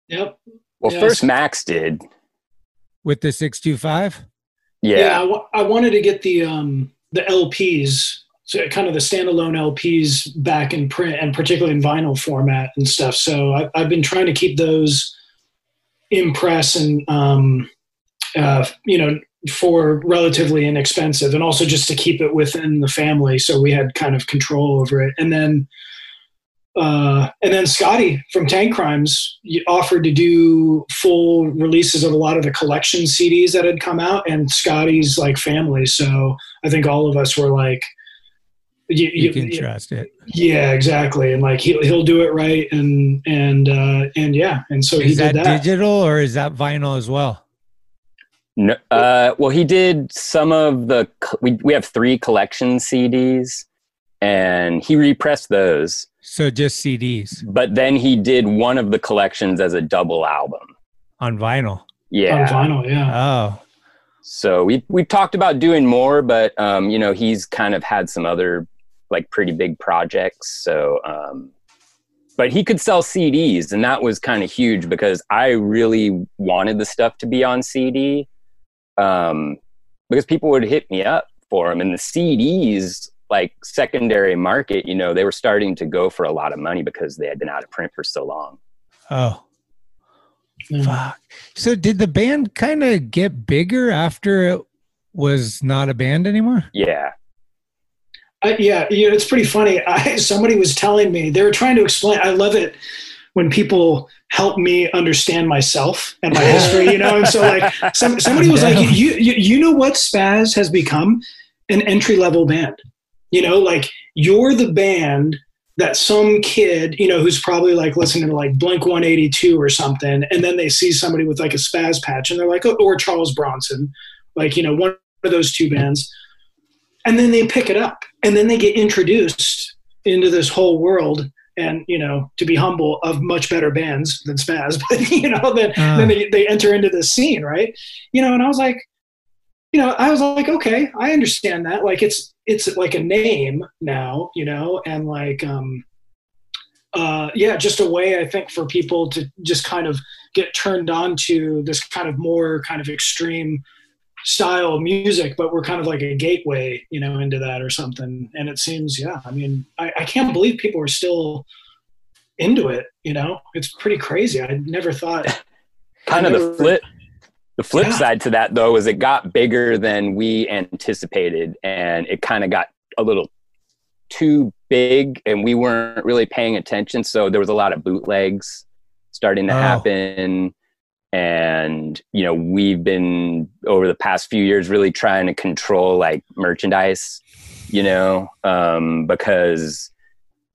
Yep. Well, Yes. first Max did. With the six two five. Yeah. Yeah, wa- I wanted to get the um the LPs, so kind of the standalone LPs back in print and particularly in vinyl format and stuff. So I, I've been trying to keep those in press and um uh you know for relatively inexpensive and also just to keep it within the family so we had kind of control over it and then uh, and then Scotty from Tankcrimes offered to do full releases of a lot of the collection CDs that had come out, and Scotty's like family. So I think all of us were like, you, You can trust it. yeah, exactly, and like he'll he'll do it right, and and uh, and yeah, and so he Is that, did that. digital or is that vinyl as well? No, uh, well, he did some of the. We we have three collection CDs, and he repressed those. So just CDs But then he did one of the collections as a double album. on vinyl. Yeah, On vinyl, yeah. Oh, So we we talked about doing more, but um, you know he's kind of had some other like pretty big projects. So, um, but he could sell CDs, and that was kind of huge because I really wanted the stuff to be on CD, um, because people would hit me up for them, and the CDs like secondary market, you know, they were starting to go for a lot of money because they had been out of print for so long. oh. Fuck. So did the band kind of get bigger after it was not a band anymore? Yeah. I, yeah, you know, it's pretty funny. I, somebody was telling me they were trying to explain. I love it when people help me understand myself and my history. You know, and so like some, somebody was like, you, you you know what Spazz has become an entry level band. You know, like you're the band that some kid, you know, who's probably like listening to like Blink 182 or something, and then they see somebody with like a Spazz patch, and they're like, oh, or Charles Bronson, like you know, one of those two bands and then they pick it up and then they get introduced into this whole world and you know to be humble of much better bands than spazz but you know then, Ah. then they, they enter into this scene right you know and i was like you know i was like okay i understand that like it's it's like a name now you know and like um uh yeah just a way i think for people to just kind of get turned on to this kind of more kind of extreme style of music, but we're kind of like a gateway, you know, into that or something. And it seems, yeah, I mean, I, I can't believe people are still into it. You know, it's pretty crazy. I never thought. kind I of the flip the flip Yeah. side to that though is it got bigger than we anticipated and it kind of got a little too big and we weren't really paying attention so there was a lot of bootlegs starting to Oh. happen and you know we've been over the past few years really trying to control like merchandise you know um because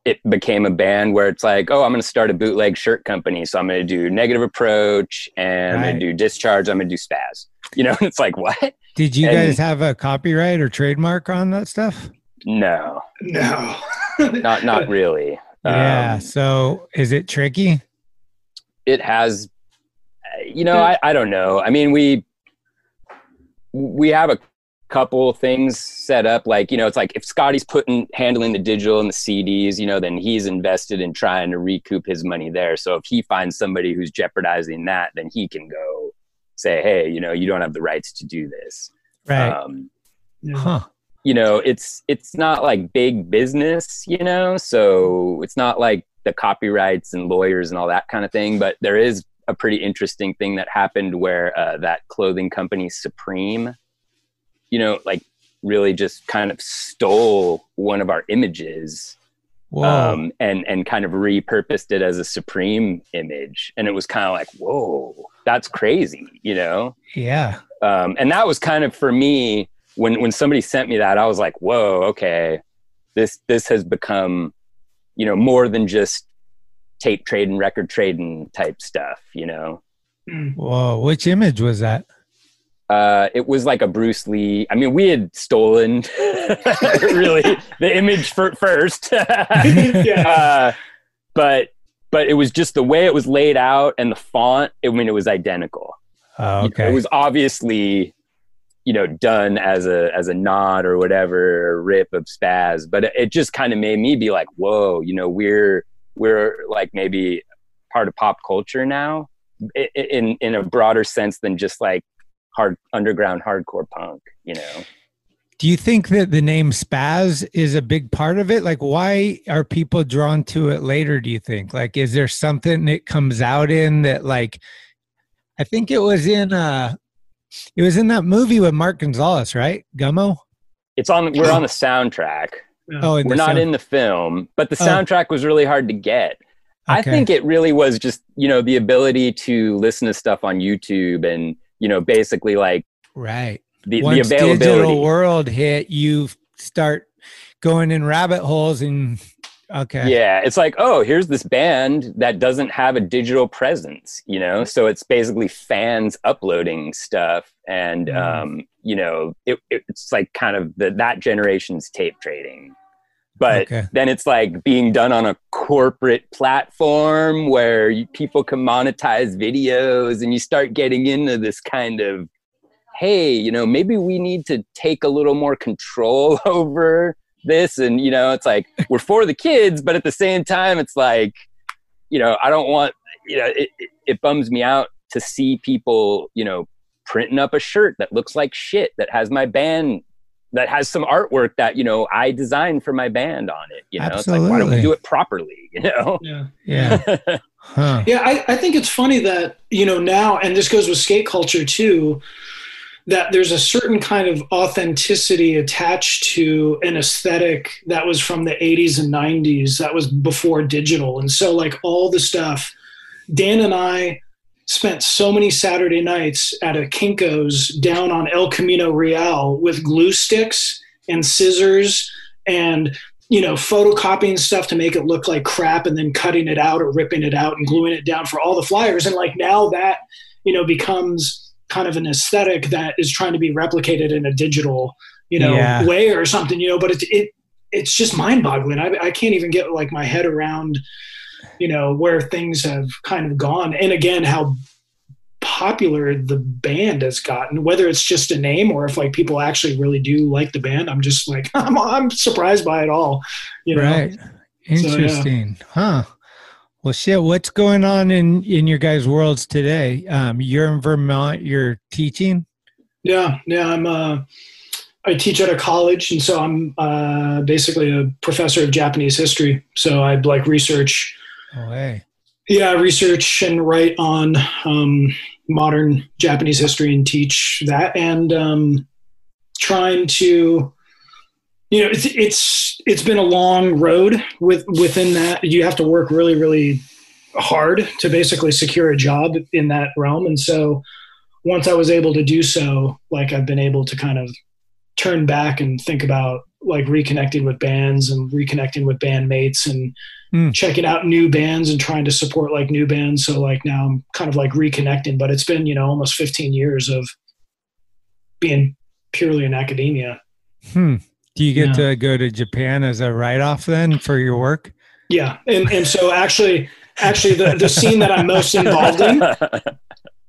it became a band where it's like, oh, I'm going to start a bootleg shirt company. So I'm going to do negative approach and I'm going to do discharge. I'm going to do spazz. You know, it's like, what? Did you And- guys have a copyright or trademark on that stuff? No, No. not, not really. yeah. Um, So is it tricky? it has, you know, I, I don't know. I mean, we, we have a couple things set up like you know it's like if scotty's putting handling the digital and the cds you know then he's invested in trying to recoup his money there so if he finds somebody who's jeopardizing that then he can go say hey you know you don't have the rights to do this Right. um, huh. you know it's it's not like big business you know so it's not like the copyrights and lawyers and all that kind of thing but there is a pretty interesting thing that happened where uh, that clothing company supreme you know like really just kind of stole one of our images um, and and kind of repurposed it as a supreme image. And it was kind of like whoa that's crazy you know? Yeah. um, and that was kind of for me when when somebody sent me that i was like whoa okay. This this has become you know more than just tape trading record trading type stuff you know Whoa. Which image was that? uh, it was like a Bruce Lee. I mean, we had stolen really the image for, first, uh, but but it was just the way it was laid out and the font. I mean, it was identical. Oh, You know, okay. it was obviously, you know, done as a as a nod or whatever or rip of spazz, but it, it just kind of made me be like, whoa, you know, we're we're like maybe part of pop culture now, in in a broader sense than just like hard underground hardcore punk, you know. Do you think that the name Spazz is a big part of it? Like, why are people drawn to it later? Do you think? Like, is there something that comes out in that, like, I think it was in, uh, it was in that movie with Mark Gonzalez, right? Gummo? It's on. We're on the soundtrack. Oh, we're not sound- in the film, but the Oh. soundtrack was really hard to get. I think it really was just you know the ability to listen to stuff on YouTube and you know basically like Right. the, the Once availability. digital world hit, you start going in rabbit holes and, okay. Yeah, it's like, oh, here's this band that doesn't have a digital presence, you know? So it's basically fans uploading stuff. And, Mm. um, you know, it, it's like kind of the, that generation's tape trading. But Okay. then it's like being done on a corporate platform where you, people can monetize videos and you start getting into this kind of, hey, you know, maybe we need to take a little more control over this and you know it's like we're for the kids but at the same time it's like you know i don't want you know it, it, it bums me out to see people you know printing up a shirt that looks like shit that has my band that has some artwork that you know i designed for my band on it you know it's like why don't we do it properly you know Yeah. Yeah. Huh. Yeah, I, I think it's funny that, you know, now, and this goes with skate culture too, that there's a certain kind of authenticity attached to an aesthetic that was from the 80s and 90s, that was before digital. And so, like, all the stuff, Dan and I spent so many Saturday nights at a Kinko's down on El Camino Real with glue sticks and scissors and you know, photocopying stuff to make it look like crap and then cutting it out or ripping it out and gluing it down for all the flyers. And like now that, you know, becomes kind of an aesthetic that is trying to be replicated in a digital, you know, Yeah. way or something, you know, but it, it, it's just mind boggling. I, I can't even get like my head around, you know, where things have kind of gone. And again, how popular the band has gotten, whether it's just a name or if like people actually really do like the band. I'm just like, I'm, I'm surprised by it all, you know? Right. So, yeah. Interesting. Huh. Well, shit. What's going on in in your guys' worlds today? Um, you're in Vermont. You're teaching. Yeah, yeah. I'm. Uh, I teach at a college, and so I'm uh, basically a professor of Japanese history. So I like research Oh, hey. Yeah, research and write on um, modern Japanese history and teach that, and um, trying to, you know, it's it's it's been a long road with within that. You have to work really, really hard to basically secure a job in that realm, and so once I was able to do so, like I've been able to kind of turn back and think about like reconnecting with bands and reconnecting with bandmates and Mm. checking out new bands and trying to support like new bands. So like now I'm kind of like reconnecting, but it's been, you know, almost 15 years of being purely in academia. Hmm. Do you get Yeah. to go to Japan as a write off then for your work? Yeah. And, and so actually, actually the, the scene that I'm most involved in,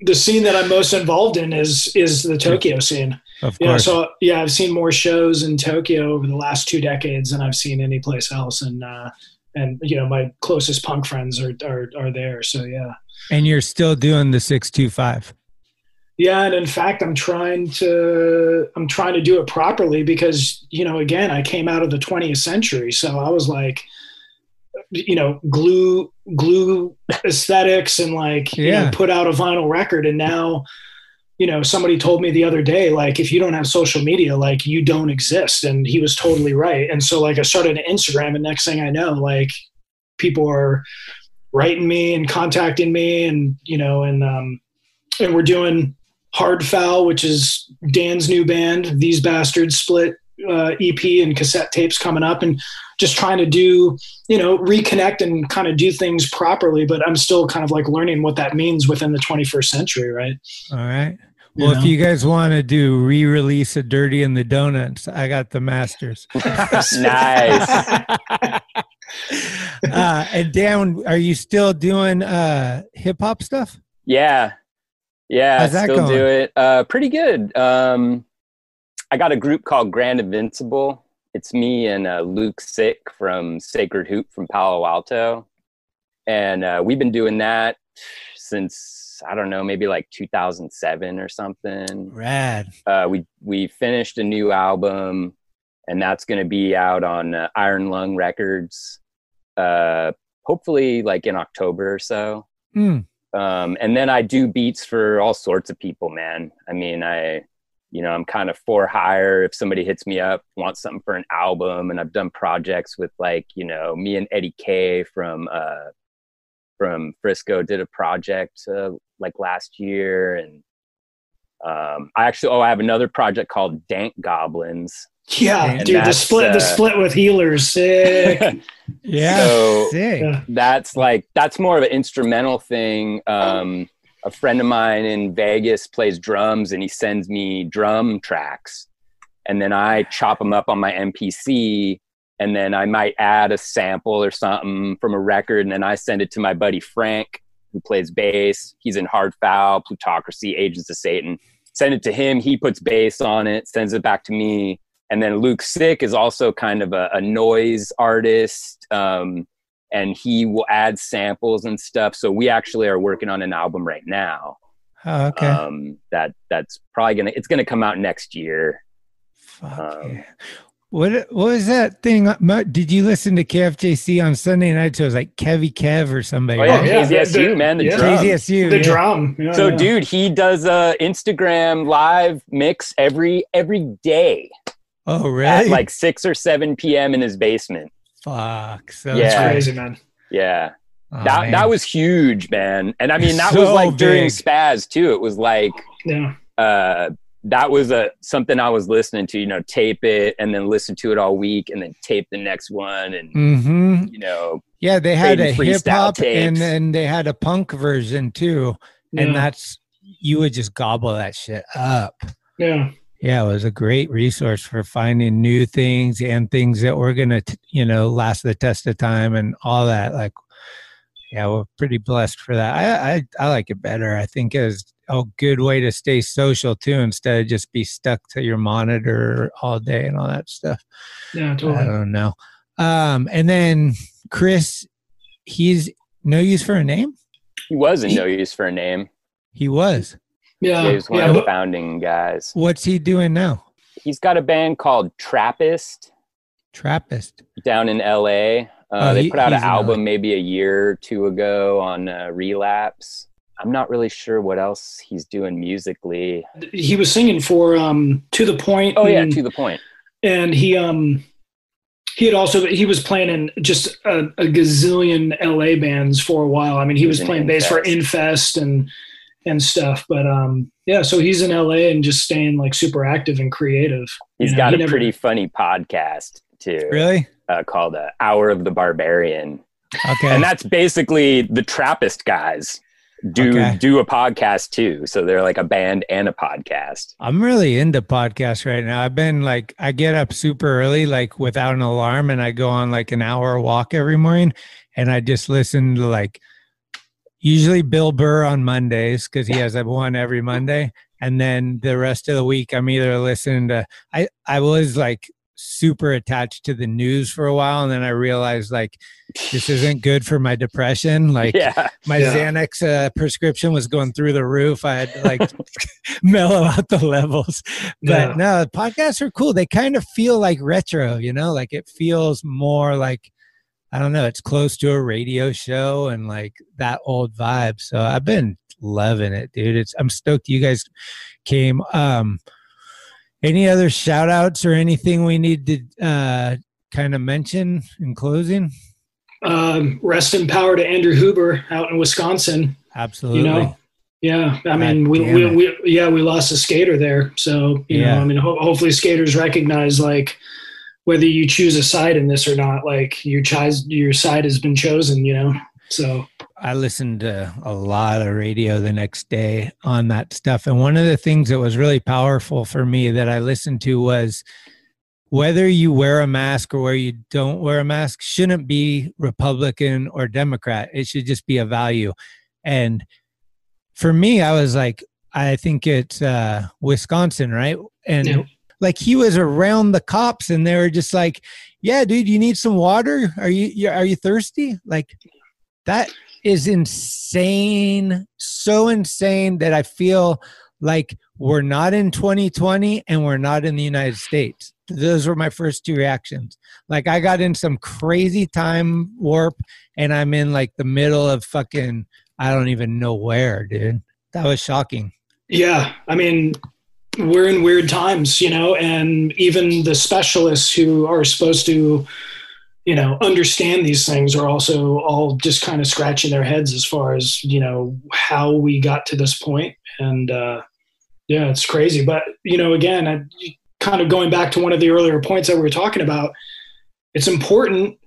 the scene that I'm most involved in is, is the Tokyo scene. Of course. Yeah. So yeah, I've seen more shows in Tokyo over the last two decades than I've seen any place else. And, uh, and you know, my closest punk friends are, are, are there. So yeah. and you're still doing the 625. Yeah, and in fact, I'm trying to I'm trying to do it properly because you know, again, I came out of the 20th century, so I was like, you know, glue glue aesthetics and like you know, put out a vinyl record, and now, you know, somebody told me the other day, like, if you don't have social media, like, you don't exist, and he was totally right. And so, like, I started an Instagram, and next thing I know, like, people are writing me and contacting me, and you know, and um, and we're doing Hard Foul, which is Dan's new band, These Bastards split uh, EP and cassette tapes coming up, and just trying to do, you know, reconnect and kind of do things properly. But I'm still kind of like learning what that means within the 21st century, right? All right. Well, if know? you guys want to do re-release of Dirty and the Donuts, I got the masters. nice. uh, and Dan, are you still doing uh, hip hop stuff? Yeah. Yeah, How's that still going? do it. Uh, pretty good. Um, I got a group called Grand Invincible. It's me and uh, Luke Sick from Sacred Hoop from Palo Alto. And uh, we've been doing that since, I don't know, maybe like 2007 or something. Rad. Uh, we, we finished a new album, and that's going to be out on uh, Iron Lung Records, uh, hopefully like in October or so Hmm. Um, and then I do beats for all sorts of people, man. I mean, I, you know, I'm kind of for hire. If somebody hits me up, wants something for an album, and I've done projects with like, you know, me and Eddie K from uh, from Frisco did a project uh, like last year, and um, I actually, oh, I have another project called Dank Goblins. Yeah, And dude, the that's, split, the uh, split with healers, sick. Yeah. So sick. That's like that's more of an instrumental thing. Um, a friend of mine in Vegas plays drums, and he sends me drum tracks, and then I chop them up on my MPC, and then I might add a sample or something from a record, and then I send it to my buddy Frank, who plays bass. He's in Hard Foul, Plutocracy, Agents of Satan. Send it to him. He puts bass on it, sends it back to me. And then Luke Sick is also kind of a, a noise artist. Um, and he will add samples and stuff. So we actually are working on an album right now. Oh, okay. Um, that that's probably gonna it's gonna come out next year. Fuck Um, yeah. What what was that thing? Did you listen to KFJC on Sunday night? So it was like Kevy Kev or somebody. Oh yeah, right? KZSU, the- the- man, the yeah. drums. KZSU. the yeah. drum. Yeah, So yeah. dude, he does a Instagram live mix every every day Oh at like six or seven p.m. in his basement. fuck. So Yeah. That's crazy, man. Yeah. Oh, that man. that was huge, man. And I mean that was So like during. Spazz too. It was like Yeah. uh that was a something I was listening to, you know, tape it and then listen to it all week and then tape the next one and Mm-hmm. you know Yeah, they had a hip hop and then they had a punk version too, and that's you would just gobble that shit up. Yeah. Yeah, it was a great resource for finding new things and things that were gonna, you know, last the test of time and all that. Like, yeah, we're pretty blessed for that. I I, I like it better. I think as a good way to stay social too, instead of just be stuck to your monitor all day and all that stuff. Yeah, totally. I don't know. Um, and then Chris, he's no use for a name. he was in no use for a name. He was. Yeah. he was one yeah, of the founding guys. What's he doing now? He's got a band called Trappist Trappist. down in LA. Uh, Oh, they he- put out an album maybe a year or two ago on uh, Relapse. I'm not really sure what else he's doing musically. He was singing for um to the point. Oh yeah, and- to the point. and he um he had also he was playing in just a, a gazillion LA bands for a while. I mean, he He was was playing bass for Infest. Infest and and stuff. But um yeah, so he's in LA and just staying like super active and creative. He's You know, got he a never- pretty funny podcast too. Really? Uh, called uh, Hour of the Barbarian. Okay. And that's basically the Trappist guys do Okay. do a podcast too. So they're like a band and a podcast. I'm really into podcasts right now. I've been like, I get up super early, like without an alarm, and I go on like an hour walk every morning, and I just listen to like usually Bill Burr on Mondays because he has a one every Monday, and then the rest of the week I'm either listening to. I I was like super attached to the news for a while, and then I realized like this isn't good for my depression. Like Yeah. my Yeah. Xanax uh, prescription was going through the roof. I had to like mellow out the levels. But Yeah. no, podcasts are cool. They kind of feel like retro, you know, like it feels more like I don't know, it's close to a radio show and like that old vibe. So I've been loving it, dude. It's I'm stoked you guys came. Um any other shout outs or anything we need to uh kind of mention in closing? Um, rest in power to Andrew Huber out in Wisconsin. Absolutely. You know, yeah. I mean, God we, we, we yeah we lost a skater there. So you Yeah. know, I mean, ho- hopefully skaters recognize like whether you choose a side in this or not, like your child your side has been chosen. You know, so I listened to a lot of radio the next day on that stuff. And one of the things that was really powerful for me that I listened to was whether you wear a mask or where you don't wear a mask shouldn't be Republican or Democrat. It should just be a value. And for me, I was like, I think it's uh, Wisconsin, right? And Yeah. Like he was around the cops and they were just like, yeah, dude, you need some water? Are you, are you thirsty? Like that is insane. So insane that I feel like we're not in 2020 and we're not in the United States. Those were my first two reactions. Like I got in some crazy time warp and I'm in like the middle of fucking I don't even know where, dude. That was shocking. Yeah, I mean, we're in weird times, you know, and even the specialists who are supposed to, you know, understand these things are also all just kind of scratching their heads as far as, you know, how we got to this point. And uh, yeah, it's crazy. But, you know, again, I, kind of going back to one of the earlier points that we were talking about, it's important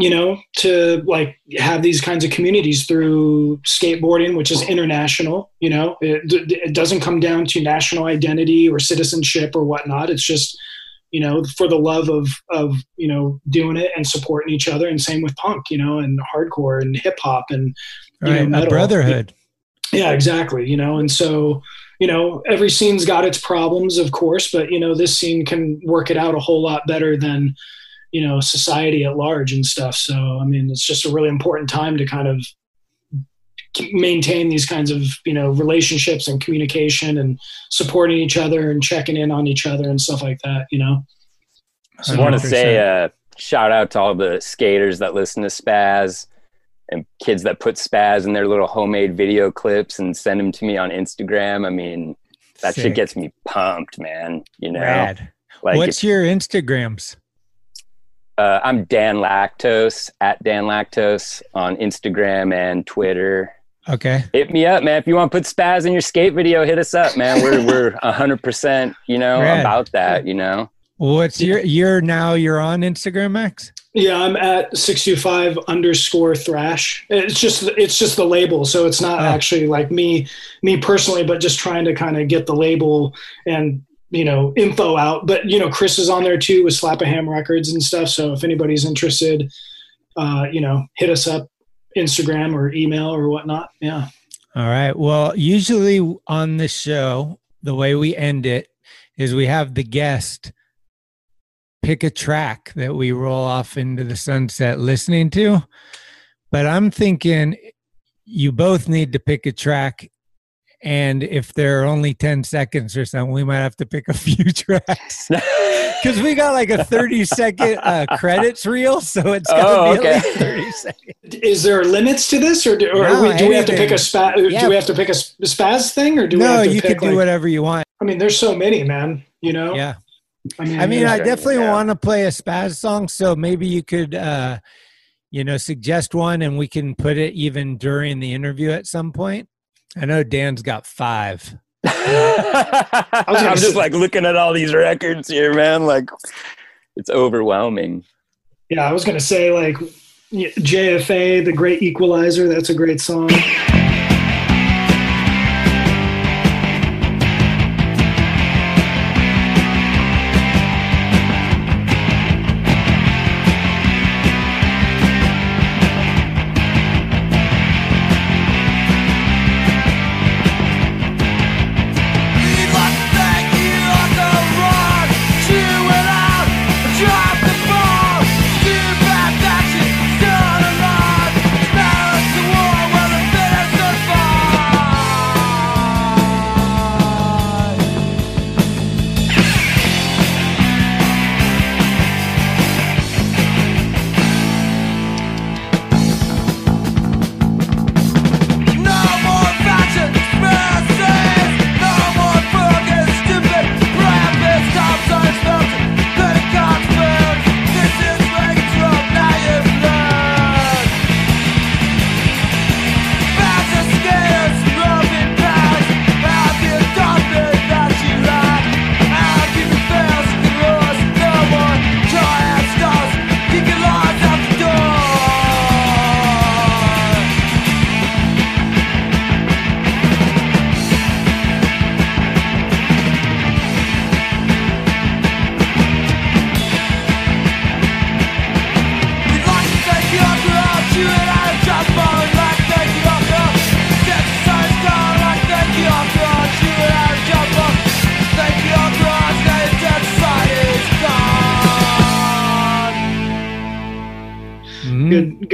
you know, to like have these kinds of communities through skateboarding, which is international. You know, it, it doesn't come down to national identity or citizenship or whatnot. It's just, you know, for the love of of you know doing it and supporting each other. And same with punk, you know, and hardcore and hip hop and you Right, know, a brotherhood. Yeah, exactly. You know, and so you know every scene's got its problems, of course, but you know this scene can work it out a whole lot better than you know society at large and stuff. So I mean, it's just a really important time to kind of maintain these kinds of you know relationships and communication and supporting each other and checking in on each other and stuff like that. You know. I want to say uh, shout out to all the skaters that listen to Spazz and kids that put Spazz in their little homemade video clips and send them to me on Instagram. I mean, that Sick. shit gets me pumped, man. You know, Rad. like What's if- your Instagrams? Uh, I'm Dan Lactose at Dan Lactose on Instagram and Twitter. Okay. Hit me up, man. If you want to put Spazz in your skate video, hit us up, man. We're we're hundred percent, you know, Rad. about that. You know. What's your you're now you're on Instagram, Max? Yeah, I'm at six two five underscore thrash. It's just it's just the label, so it's not actually like me me personally, but just trying to kind of get the label and you know info out. But you know, Chris is on there too with Slap-a-Ham Records and stuff. So if anybody's interested, uh, you know, hit us up Instagram or email or whatnot. Yeah. All right. Well, usually on the show, the way we end it is we have the guest pick a track that we roll off into the sunset listening to. But I'm thinking you both need to pick a track And if there are only 10 seconds or something, we might have to pick a few tracks. Because we got like a 30 second uh, credits reel. So it's got to Oh, be okay. at least 30 seconds. Is there limits to this, or do, or No, we, do we have to pick a anything. spa? Yeah. Do we have to pick a s- spazz thing, or do we No, have to you pick could do like- whatever you want. I mean, there's so many, man. You know. Yeah. I mean, I mean, I yeah. definitely want to play a spazz song. So maybe you could, uh, you know, suggest one and we can put it even during the interview at some point. I know Dan's got five. I'm just like looking at all these records here, man. Like, it's overwhelming. Yeah, I was gonna say like JFA, the Great Equalizer. That's a great song.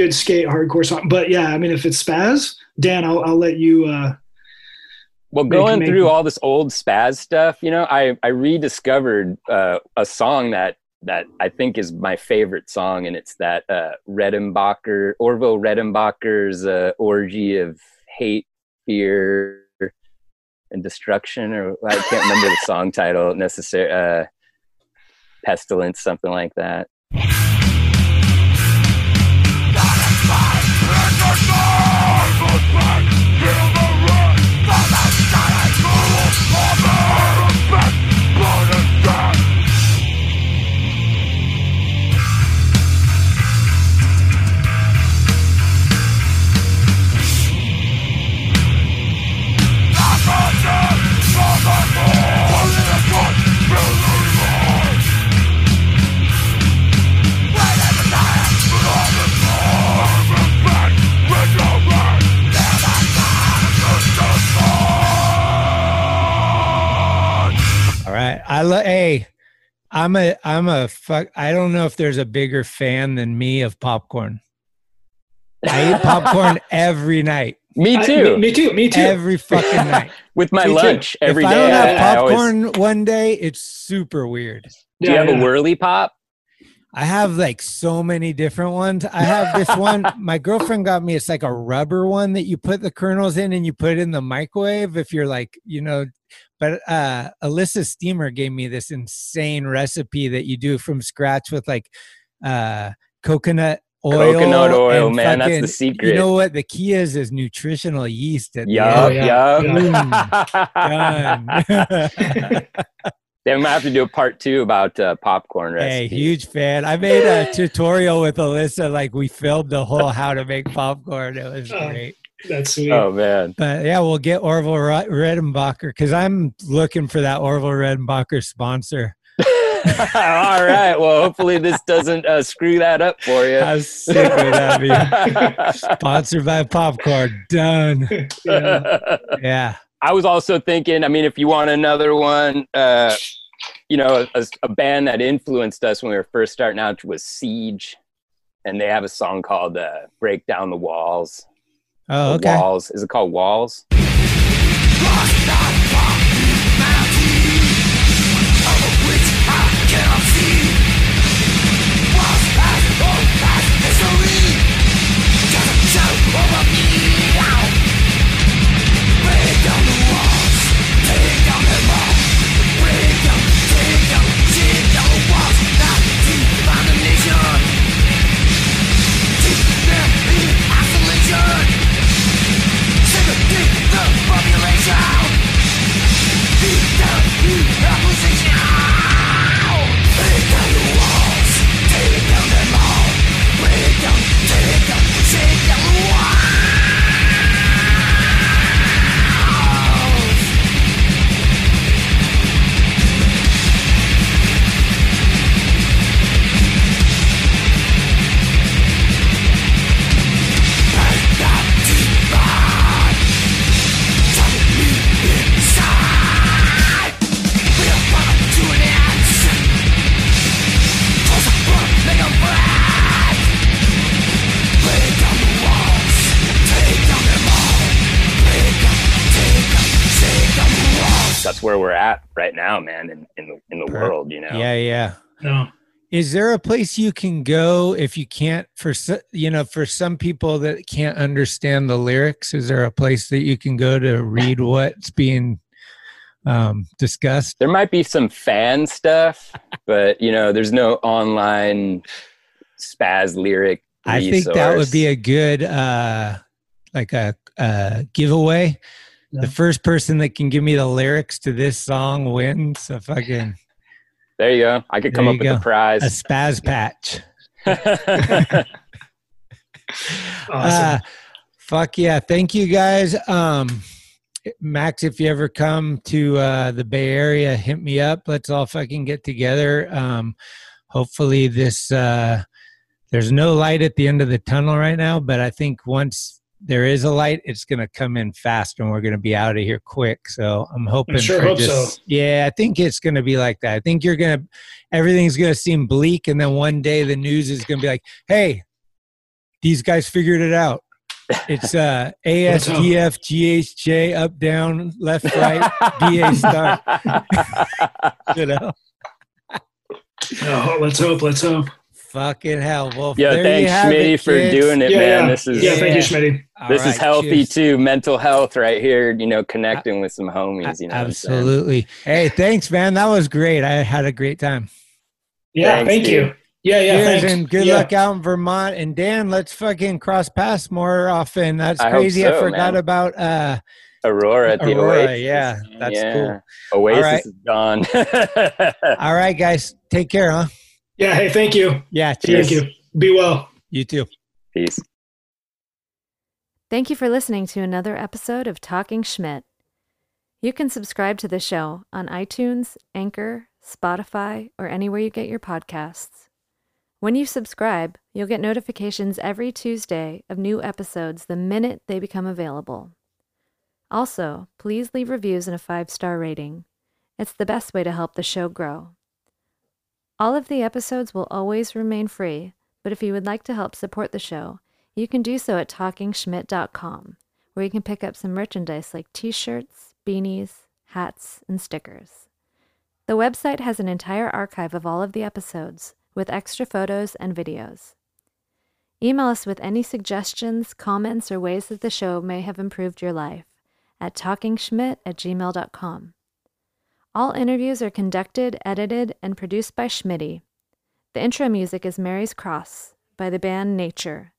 Good, skate hardcore song. But yeah, I mean, if it's spazz, Dan, I'll, I'll let you. uh Well, going make- through all this old spazz stuff, you know, I I rediscovered uh, a song that that I think is my favorite song, and it's that uh, Redenbacher Orville Redenbacher's uh, orgy of hate, fear, and destruction, or I can't remember the song title necessarily. Uh, pestilence, something like that. All I love. Hey, I'm a. I'm a fuck. I don't know if there's a bigger fan than me of popcorn. I eat popcorn every night. Me I- too. me, me too. Me too. Every fucking night. With my Me too. lunch every if day. I don't have I always- popcorn one day, it's super weird. do you have yeah. a whirly pop? I have like so many different ones. I have this one. My girlfriend got me. It's like a rubber one that you put the kernels in and you put it in the microwave if you're like, you know. But uh Elissa Steamer gave me this insane recipe that you do from scratch with like uh coconut oil. Coconut oil, and man, that's the secret. You know what the key is? Is nutritional yeast at the Yup, end. yup. Done. Then we might have to do a part two about uh, popcorn Hey, recipes. huge fan. I made a tutorial with Elissa. Like we filmed the whole how to make popcorn. It was Oh. great. That's sweet. Oh man, But yeah, we'll get Orville Re- Redenbacher because I'm looking for that Orville Redenbacher sponsor. all right. Well, hopefully this doesn't uh, screw that up for you. How sick would that be? Sponsored by popcorn. Done. Yeah. Yeah. I was also thinking. I mean, if you want another one, uh, you know, a, a band that influenced us when we were first starting out was Siege, and they have a song called uh, "Break Down the Walls." Oh, okay. Walls. Is it called Walls? Right now, man, in, in the in the world, you know. Yeah, yeah. No. Is there a place you can go if you can't for you know for some people that can't understand the lyrics? Is there a place that you can go to read what's being um, discussed? There might be some fan stuff, but you know, there's no online spazz lyric. I think that would be a good uh, like a, a giveaway. The first person that can give me the lyrics to this song wins a fucking There you go. I could come up you with a prize. a spazz patch. Awesome. Uh, fuck yeah. Thank you guys. Um, Max, if you ever come to uh, the Bay Area, hit me up. Let's all fucking get together. Um, hopefully, this uh, there's no light at the end of the tunnel right now, but I think once there is a light, it's going to come in fast and we're going to be out of here quick. So I'm hoping sure for hope just, so. yeah, I think it's going to be like that. I think you're going to, everything's going to seem bleak. And then one day the news is going to be like, hey, these guys figured it out. It's uh Let's. ASDF GHJ up down left right BA star. you know, Oh, let's hope. Let's hope. Fucking hell. Well, Yo, there thanks, have Schmitty, for kids. doing it, Yeah, man. yeah. This is Yeah, thank you, Schmitty. All this is healthy cheers. too. Mental health right here. You know, connecting with some homies. You know, what I'm saying? Absolutely. Hey, thanks, man. That was great. I had a great time. Yeah, Thanks, thank dude. you. Yeah, yeah, Cheers thanks. and good Yeah. luck out in Vermont. And Dan, let's fucking cross paths more often. That's I hope crazy. I forgot man. about uh Aurora at the Aurora. Oasis. Yeah, that's yeah. cool. Oasis right. is gone. All right, guys. Take care, huh? Yeah, hey, thank you. Yeah, cheers. Thank you. Be well. You too. Peace. Thank you for listening to another episode of Talking Schmidt. You can subscribe to the show on iTunes, Anchor, Spotify, or anywhere you get your podcasts. When you subscribe, you'll get notifications every Tuesday of new episodes the minute they become available. Also, please leave reviews and a five star rating. It's the best way to help the show grow. All of the episodes will always remain free, but if you would like to help support the show, you can do so at talkingschmidt.com, where you can pick up some merchandise like t shirts, beanies, hats, and stickers. The website has an entire archive of all of the episodes, with extra photos and videos. Email us with any suggestions, comments, or ways that the show may have improved your life at talkingschmidt at gmail.com. All interviews are conducted, edited, and produced by Schmitty. The intro music is Mary's Cross by the band Nature.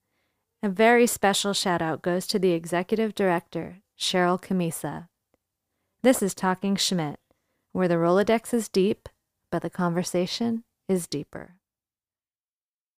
A very special shout out goes to the executive director, Cheryl Camisa. This is Talking Schmidt, where the Rolodex is deep, but the conversation is deeper.